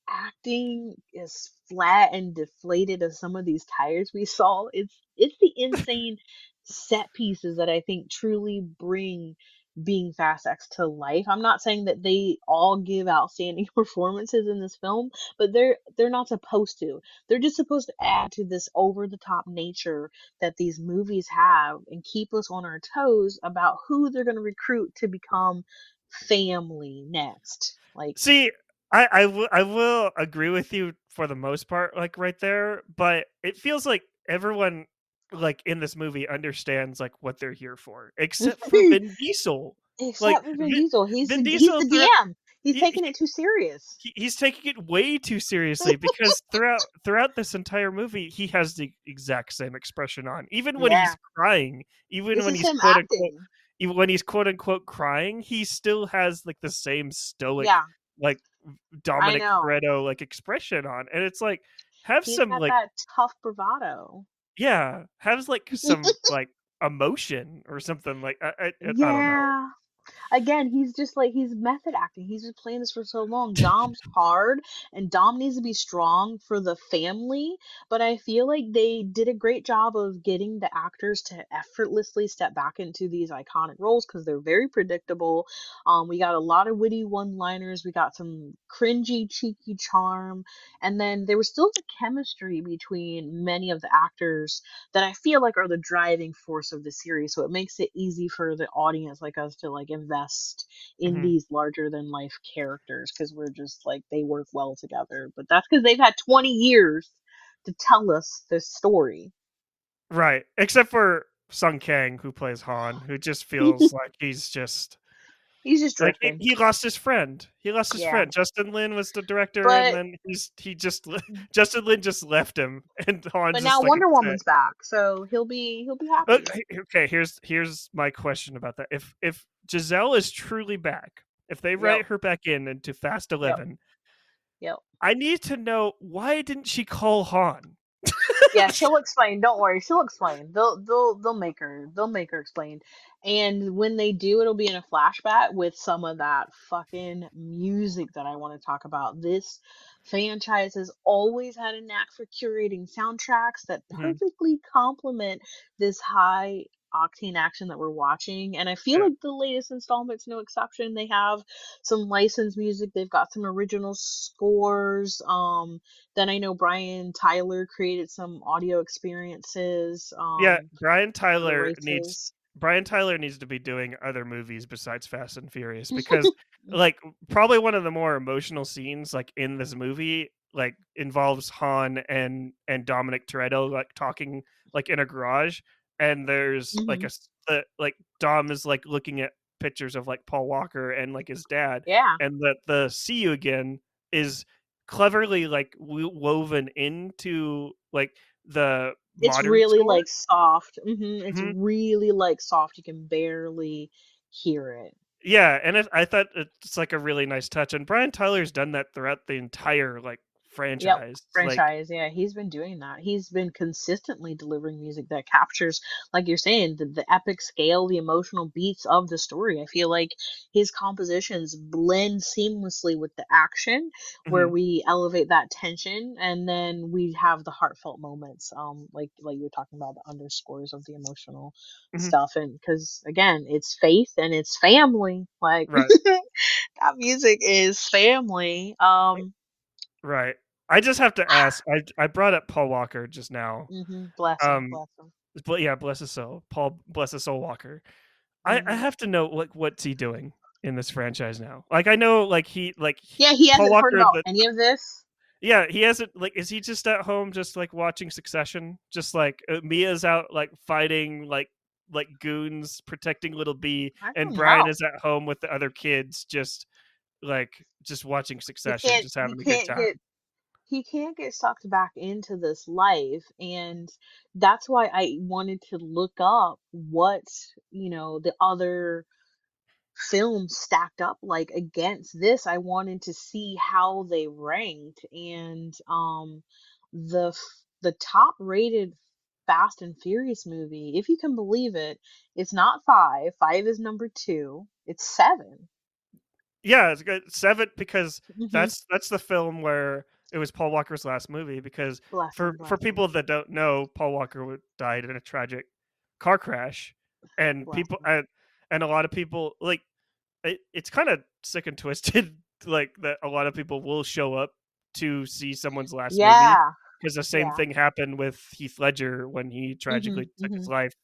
B: acting as flat and deflated as some of these tires we saw, it's it's the insane set pieces that I think truly bring being Fast X to life. I'm not saying that they all give outstanding performances in this film, but they're they're not supposed to. They're just supposed to add to this over the top nature that these movies have and keep us on our toes about who they're going to recruit to become family next. Like
C: See, I I will agree with you for the most part, like right there, but it feels like everyone like in this movie understands like what they're here for, except for Vin Diesel.
B: except
C: like,
B: for Vin Diesel, he's
C: Vin
B: the,
C: Diesel
B: he's the DM. He's
C: he-
B: taking it too serious.
C: He, he's taking it way too seriously because throughout throughout this entire movie, he has the exact same expression on, even when
B: Yeah.
C: he's crying, even
B: This
C: when he's quote unquote, even when he's quote unquote crying, he still has like the same stoic
B: yeah,
C: like Dominic. Toretto like expression on, and it's like have some like
B: that tough bravado.
C: Yeah, has like some like emotion or something like I, I, I don't know.
B: Again, he's just like he's method acting. He's been playing this for so long. Dom's hard and Dom needs to be strong for the family, but I feel like they did a great job of getting the actors to effortlessly step back into these iconic roles because they're very predictable. Um, we got a lot of witty one-liners, we got some cringy, cheeky charm, and then there was still the chemistry between many of the actors that I feel like are the driving force of the series. So it makes it easy for the audience like us to like invest in
C: Mhm.
B: these larger than life characters because we're just like they work well together. But that's because they've had 20 years to tell us this story.
C: Right. Except for Sung Kang, who plays Han, who just feels like he's just
B: He's just
C: like he, lost his friend. He lost his
B: Yeah.
C: friend. Justin Lin was the director,
B: But-
C: and then he's he just Justin Lin just left him, and Han.
B: but now
C: like,
B: Wonder
C: upset.
B: Woman's back, so he'll be he'll be happy.
C: Okay, okay, here's here's my question about that. If if Giselle is truly back, if they write
B: Yep.
C: her back in into Fast Eleven,
B: Yep.
C: I need to know why didn't she call Han?
B: Yeah, she'll explain. Don't worry, she'll explain. They'll they'll they'll make her they'll make her explain. And when they do, it'll be in a flashback with some of that fucking music that I want to talk about. This franchise has always had a knack for curating soundtracks that
C: Mhm.
B: perfectly complement this high octane action that we're watching. And I feel
C: Yeah.
B: like the latest installment's no exception. They have some licensed music, they've got some original scores. Um then I know Brian Tyler created some audio experiences. Um,
C: yeah, Brian Tyler needs. Brian Tyler needs to be doing other movies besides Fast and Furious because like probably one of the more emotional scenes like in this movie like involves Han and and Dominic Toretto like talking like in a garage and there's like
B: Mhm.
C: a the, like Dom is like looking at pictures of like Paul Walker and like his dad
B: Yeah,
C: and the the see you again is cleverly like woven into like the
B: it's really
C: score.
B: like soft. hmm It's
C: Mhm.
B: really like soft. You can barely hear it.
C: Yeah, and it, I thought it's like a really nice touch, and Brian Tyler's done that throughout the entire like franchise. Like,
B: franchise yeah he's been doing that he's been consistently delivering music that captures like you're saying the, the epic scale the emotional beats of the story i feel like his compositions blend seamlessly with the action where
C: Mhm.
B: we elevate that tension and then we have the heartfelt moments um like like you were talking about the underscores of the emotional
C: Mhm.
B: stuff and because again it's faith and it's family like
C: Right.
B: that music is family um
C: right. I just have to ask. I I brought up Paul Walker just now,
B: mhm, bless him
C: Um,
B: bless him
C: but yeah, bless his soul, Paul, bless his soul, Walker. I I
B: Mhm.
C: have to know like what's he doing in this franchise now? Like I know like he like
B: Yeah, he hasn't
C: Walker
B: heard about
C: the-
B: any of this.
C: yeah he hasn't like is he just at home just like watching Succession? Just like uh, Mia's out like fighting like like goons protecting little B, and Brian
B: know.
C: is at home with the other kids just like just watching Succession, just having a good time.
B: get. He can't get sucked back into this life, and that's why I wanted to look up what you know the other films stacked up like against this. I wanted to see how they ranked, and um, the the top rated Fast and Furious movie, if you can believe it, it's not five. Five is number two. It's 7
C: Yeah, it's good. Seven because
B: Mhm.
C: that's that's the film where it was Paul Walker's last movie because
B: Bless
C: for
B: bless
C: for people that don't know, Paul Walker died in a tragic car crash, and
B: Bless
C: people and, and a lot of people like it, it's kind of sick and twisted, like that a lot of people will show up to see someone's last movie because the same
B: yeah.
C: thing happened with Heath Ledger when he tragically took his
B: mhm.
C: life.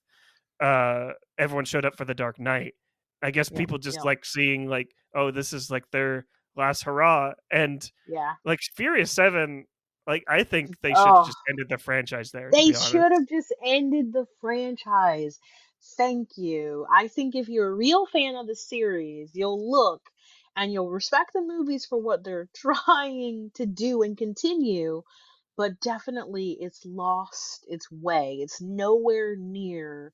C: Uh, everyone showed up for The Dark Knight. I guess
B: Yep,
C: people just like seeing like, oh, this is like their last hurrah, and
B: Yeah.
C: like Furious Seven. Like I think they should
B: Oh,
C: just ended the franchise there.
B: they should have just ended the franchise. Thank you. I think if you're a real fan of the series, you'll look and you'll respect the movies for what they're trying to do and continue, but definitely it's lost its way. It's nowhere near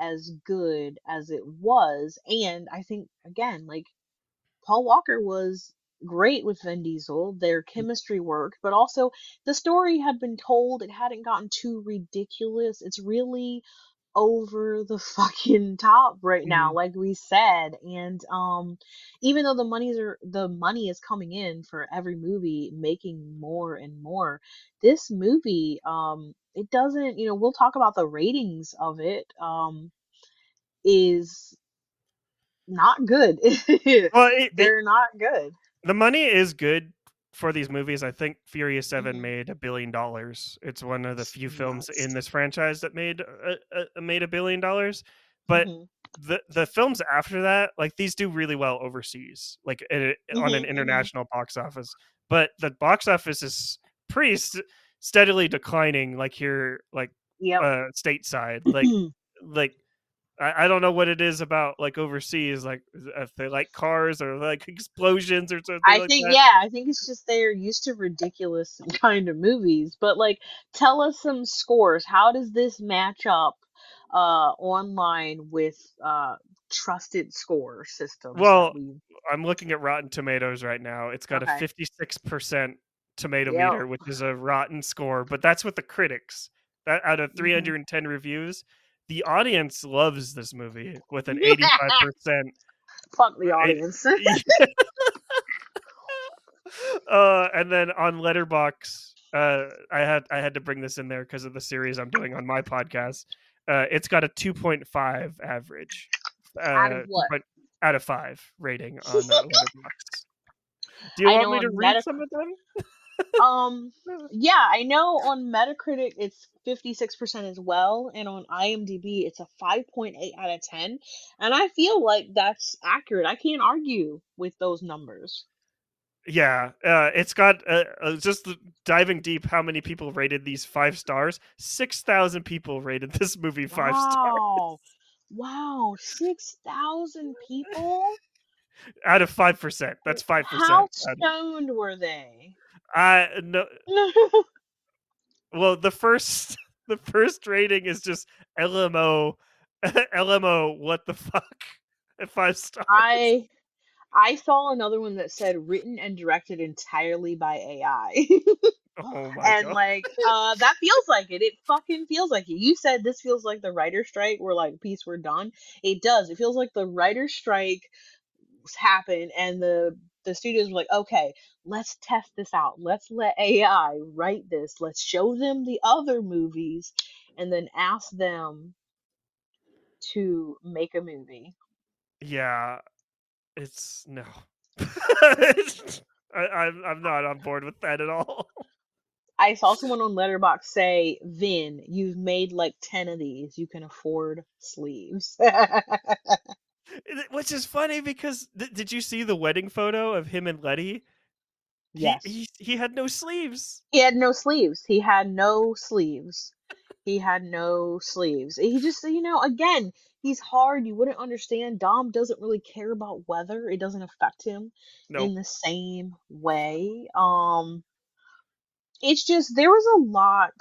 B: as good as it was. And I think, again, like Paul Walker was great with Vin Diesel. Their chemistry worked, but also the story had been told. It hadn't gotten too ridiculous. It's really over the fucking top right now,
C: Mhm.
B: like we said. And um even though the money's are the money is coming in for every movie making more and more, this movie um it doesn't, you know, we'll talk about the ratings of it um is not good.
C: Well, it, it,
B: They're not good.
C: the money is good for these movies. I think Furious 7
B: Mhm.
C: made a billion dollars. It's one of the few films in this franchise that made a, a, made a billion dollars. But
B: Mhm.
C: the the films after that, like these, do really well overseas, like a- on an
B: mhm.
C: international box office. But the box office is pretty st- steadily declining, like here, like
B: Yep.
C: uh, stateside. Like like I, I don't know what it is about like overseas, like if they like cars or like explosions or something
B: I
C: like
B: think
C: that.
B: yeah, I think it's just they're used to ridiculous kind of movies. But like tell us some scores. How does this match up uh online with uh trusted score systems
C: Well,
B: we
C: I'm looking at Rotten Tomatoes right now. It's got a 56% tomato
B: Yep.
C: meter, which is a rotten score, but that's with the critics. That out of
B: Mhm.
C: 310 reviews, the audience loves this movie with an 85%.
B: Fuck the audience.
C: uh, and then on Letterboxd, uh, I had I had to bring this in there because of the series I'm doing on my podcast. Uh, it's got a 2.5 average. Uh,
B: Out of what?
C: out of five rating on uh, Letterboxd. Do you
B: I
C: want me to read some of them?
B: Um, yeah, I know on Metacritic it's 56% as well, and on IMDb it's a 5.8 out of 10. And I feel like that's accurate. I can't argue with those numbers.
C: Yeah, uh, it's got uh, uh, just diving deep. How many people rated these five stars? Six thousand people rated this movie five stars
B: Wow. Wow, 6,000 people?
C: out of five percent. That's five percent.
B: How stoned were they?
C: I no. Well, the first the first rating is just LMO, LMO. What the fuck? At five stars.
B: I I saw another one that said written and directed entirely by AI.
C: oh my
B: and
C: god.
B: like uh that feels like it. It fucking feels like it. You said this feels like the writer strike where like peace we're done. It does. It feels like the writer strike happened and the the studios were like, okay, let's test this out. Let's let AI write this. Let's show them the other movies and then ask them to make a movie.
C: yeah, it's no. It's- I, I'm I'm not on board with that at all.
B: I saw someone on Letterboxd say, "Vin, you've made like ten of these. You can afford sleeves."
C: Which is funny because th- did you see the wedding photo of him and Letty? He-
B: yes,
C: He, he had no sleeves.
B: he had no sleeves. He had no sleeves. He had no sleeves. He just, you know, again, he's hard. You wouldn't understand. Dom doesn't really care about weather. It doesn't affect him
C: No.
B: in the same way. Um, it's just there was a lot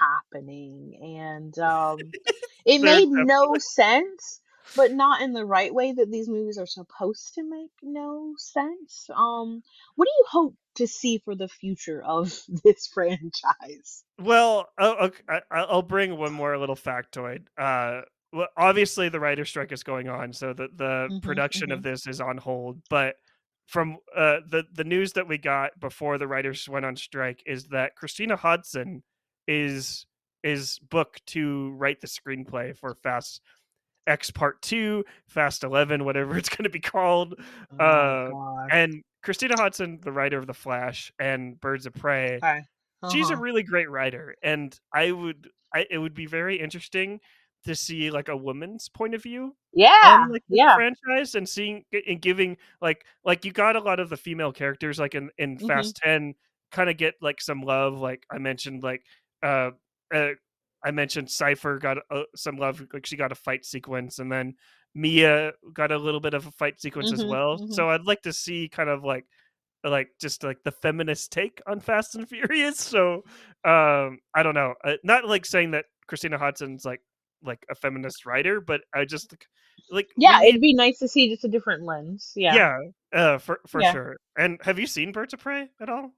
B: happening, and um, it made no sense, but not in the right way that these movies are supposed to make no sense. Um, what do you hope to see for the future of this franchise?
C: Well, oh, I, I- I'll bring one more little factoid. Uh, well, obviously the writer strike is going on, so the the
B: Mhm,
C: production of this is on hold. But from uh, the the news that we got before the writers went on strike is that Christina Hodson is is booked to write the screenplay for Fast X Part Two, Fast Eleven, whatever it's going to be called.
B: Oh
C: Uh, And Christina Hodson, the writer of The Flash and Birds of Prey,
B: Okay.
C: she's a
B: Uh-huh.
C: really great writer and i would I, it would be very interesting to see like a woman's point of view
B: yeah,
C: on like the
B: yeah.
C: franchise and seeing and giving like like you got a lot of the female characters like in in
B: Mhm.
C: fast 10 kind of get like some love like i mentioned like uh, uh i mentioned Cipher got uh, some love like she got a fight sequence and then mia got a little bit of a fight sequence as
B: Mhm,
C: well
B: mhm.
C: so i'd like to see kind of like like just like the feminist take on Fast and Furious. So um I don't know. Uh, not like saying that Christina Hodson's like like a feminist writer, but I just like- like
B: Yeah, it'd be nice to see just a different lens. Yeah.
C: yeah, uh for for
B: Yeah.
C: sure. And have you seen Birds of Prey at all?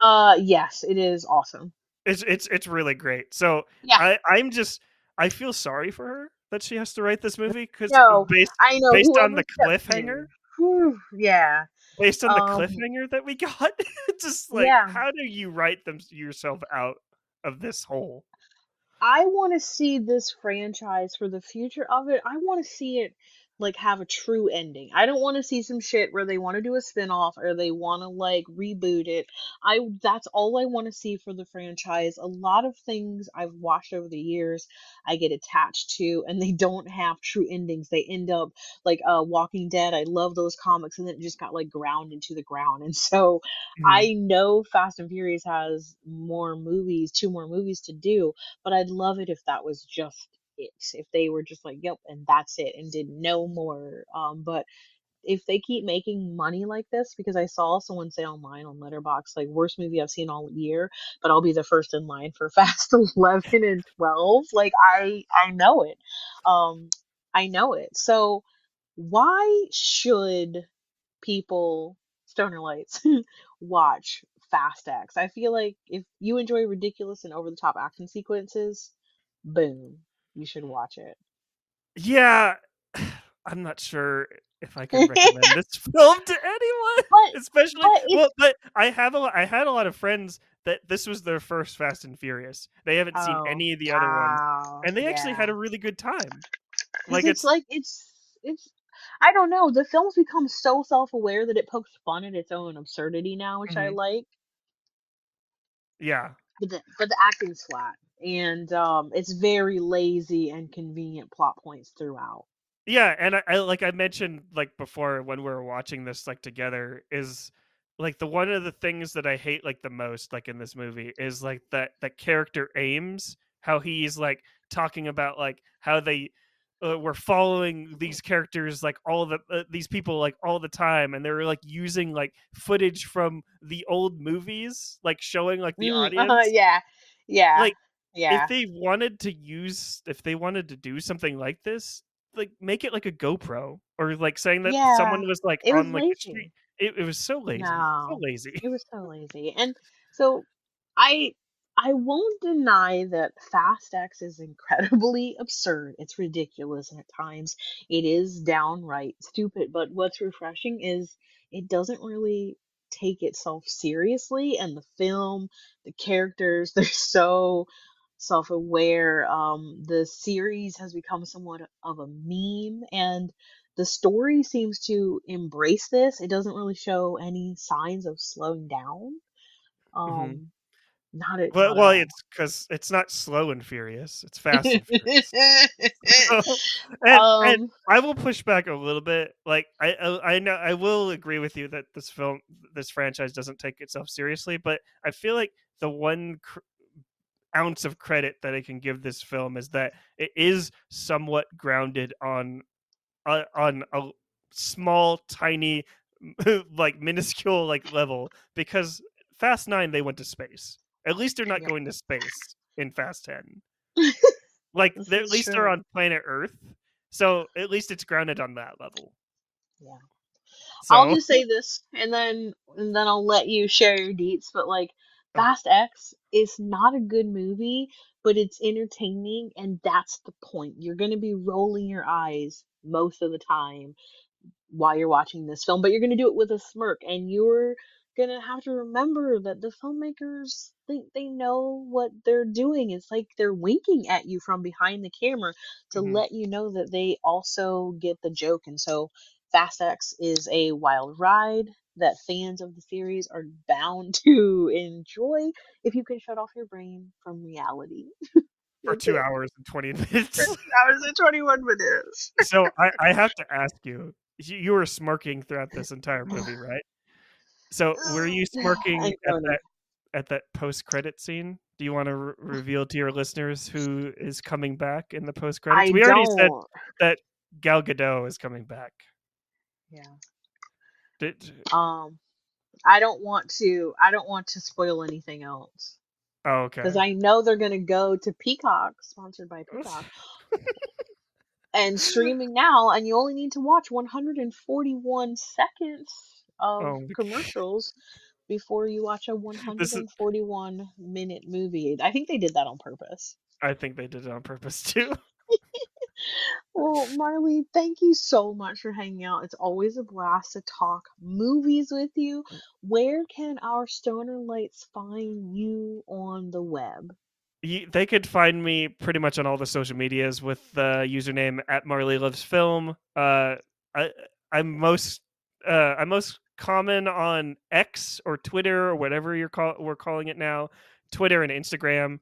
B: Uh, yes, it is awesome.
C: It's it's it's really great. So
B: Yeah.
C: I I'm just I feel sorry for her that she has to write this movie because
B: No,
C: based
B: I know.
C: based on the cliffhanger
B: Whew, yeah.
C: based on the
B: Um,
C: cliffhanger that we got just like
B: Yeah.
C: how do you write them yourself out of this hole
B: I want to see this franchise for the future of it. I want to see it like have a true ending. I don't want to see some shit where they want to do a spin-off or they want to like reboot it. I that's all I want to see for the franchise. A lot of things I've watched over the years I get attached to and they don't have true endings. They end up like uh Walking Dead. I love those comics and then it just got like ground into the ground. And so
C: Mhm.
B: I know Fast and Furious has more movies, two more movies to do, but I'd love it if that was just it. If they were just like, yep, and that's it, and did no more. Um, but if they keep making money like this, because I saw someone say online on Letterboxd, like worst movie I've seen all year, but I'll be the first in line for Fast Eleven and Twelve. Like I, I know it. Um, I know it. So why should people stoner lights watch Fast X. I feel like if you enjoy ridiculous and over the top action sequences, boom, you should watch it.
C: Yeah, I'm not sure if I can recommend this film to anyone,
B: But
C: especially
B: but
C: well. But I have a I had a lot of friends that this was their first Fast and Furious. They haven't seen
B: oh
C: any of the other ones, and they actually had a really good time. Like
B: it's
C: it's
B: like it's it's I don't know. The film's become so self-aware that it pokes fun at its own absurdity now, which I
C: mhm,
B: like.
C: yeah,
B: But the but the acting's flat, and um, it's very lazy and convenient plot points throughout.
C: yeah. And I, I like I mentioned like before when we were watching this like together is like the one of the things that I hate like the most like in this movie is like that that character Aimes how he's like talking about like how they uh, were following these characters like all the uh, these people like all the time and they were like using like footage from the old movies like showing like the
B: Mm, uh,
C: audience
B: yeah, yeah,
C: like if they wanted to use if they wanted to do something like this like make it like a GoPro or like saying that
B: yeah.
C: someone was like
B: It was
C: on like street
B: lazy.
C: it, it was so lazy so lazy
B: it was so lazy. And so I I won't deny that Fast X is incredibly absurd. It's ridiculous at times. It is downright stupid, but what's refreshing is it doesn't really take itself seriously and the film, the characters, they're so self-aware. Um the series has become somewhat of a meme and the story seems to embrace this. It doesn't really show any signs of slowing down.
C: hmm
B: Um not at
C: well,
B: not at
C: well
B: all.
C: it's because it's not slow and furious it's fast and furious So, and and
B: um
C: I will push back a little bit. Like I I I know I will agree with you that this film this franchise doesn't take itself seriously, but I feel like the one cr- ounce of credit that I can give this film is that it is somewhat grounded on uh, on a small tiny like minuscule like level because Fast 9 they went to space. At least they're not
B: yep.
C: going to space in Fast 10 like they're, at least they're on planet Earth, so at least it's grounded on that level.
B: Yeah. I'll just say this and then and then I'll let you share your deets, but like. Fast X is not a good movie, but it's entertaining and that's the point. You're going to be rolling your eyes most of the time while you're watching this film, but you're going to do it with a smirk and you're going to have to remember that the filmmakers think they know what they're doing. It's like they're winking at you from behind the camera to
C: Mhm.
B: let you know that they also get the joke. And so Fast X is a wild ride that fans of the series are bound to enjoy if you can shut off your brain from reality.
C: for two hours and twenty
B: for
C: minutes.
B: two hours and 21 minutes.
C: so I, I have to ask you, you you were smirking throughout this entire movie, right? So were you smirking at that at that post credit scene? Do you want to re- reveal to your listeners who is coming back in the post credits? We already said that Gal Gadot is coming back.
B: Yeah.
C: Did,
B: Um, I don't want to. I don't want to spoil anything else
C: oh, okay. because.
B: I know they're gonna go to Peacock, sponsored by Peacock, and streaming now, and you only need to watch 141 seconds of
C: oh,
B: commercials before you watch a
C: this is.
B: 141 minute movie. I think they did that on purpose.
C: I think they did it on purpose too.
B: Well, Marley, thank you so much for hanging out. It's always a blast to talk movies with you. Where can our stoner lights find you on the web?
C: Ye- they could find me pretty much on all the social medias with the username at Marley Loves Film. Uh, I I'm most uh, I'm most common on X or Twitter or whatever you're call we're calling it now, Twitter and Instagram.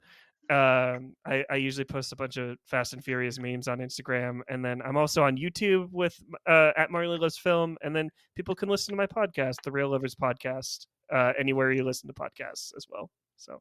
C: Um, I, I usually post a bunch of Fast and Furious memes on Instagram, and then I'm also on YouTube with uh, at Marley Loves Film, and then people can listen to my podcast, the Reel Lovers Podcast, uh, anywhere you listen to podcasts as well. So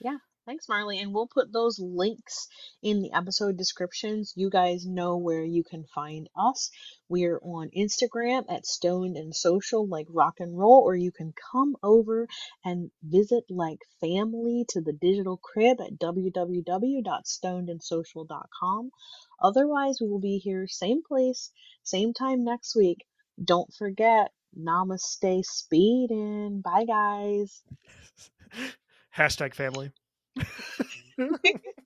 B: Yeah, thanks, Marley. And we'll put those links in the episode descriptions. You guys know where you can find us. We're on Instagram at Stoned and Social, like rock and roll, or you can come over and visit like family to the digital crib at www.stonedandsocial.com. Otherwise, we will be here, same place, same time next week. Don't forget, Namaste speeding. Bye, guys.
C: Hashtag family.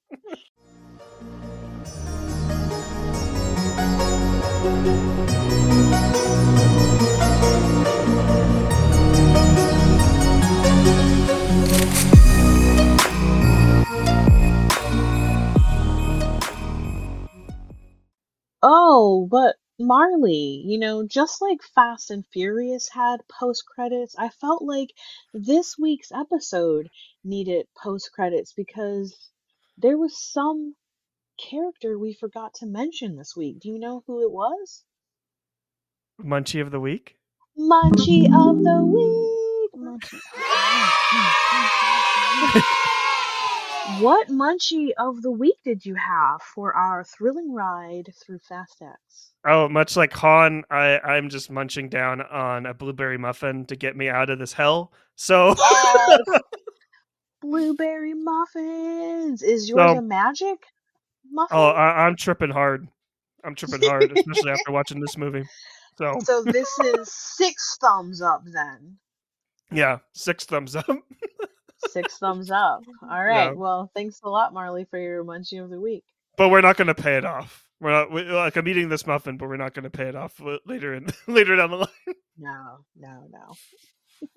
B: Oh, but Marley, you know, just like Fast and Furious had post credits, I felt like this week's episode needed post credits because there was some character we forgot to mention this week. Do you know who it was?
C: Munchie of the week.
B: Munchie of the week. Munchie. what munchie of the week did you have for our thrilling ride through Fast X?
C: Oh, much like Han, I, I'm just munching down on a blueberry muffin to get me out of this hell. So
B: Yes. Blueberry muffins. Is yours
C: So-
B: a magic oh, muffin?
C: oh, I, I'm tripping hard. I'm tripping hard, especially after watching this movie. So
B: so this is six thumbs up then.
C: yeah, six thumbs up.
B: Six thumbs up. All right.
C: Yeah.
B: Well, thanks a lot, Marley, for your munchie of the week.
C: but we're not going to pay it off. We're not we, like I'm eating this muffin, but we're not going to pay it off uh, later in later down the line.
B: No, no, no.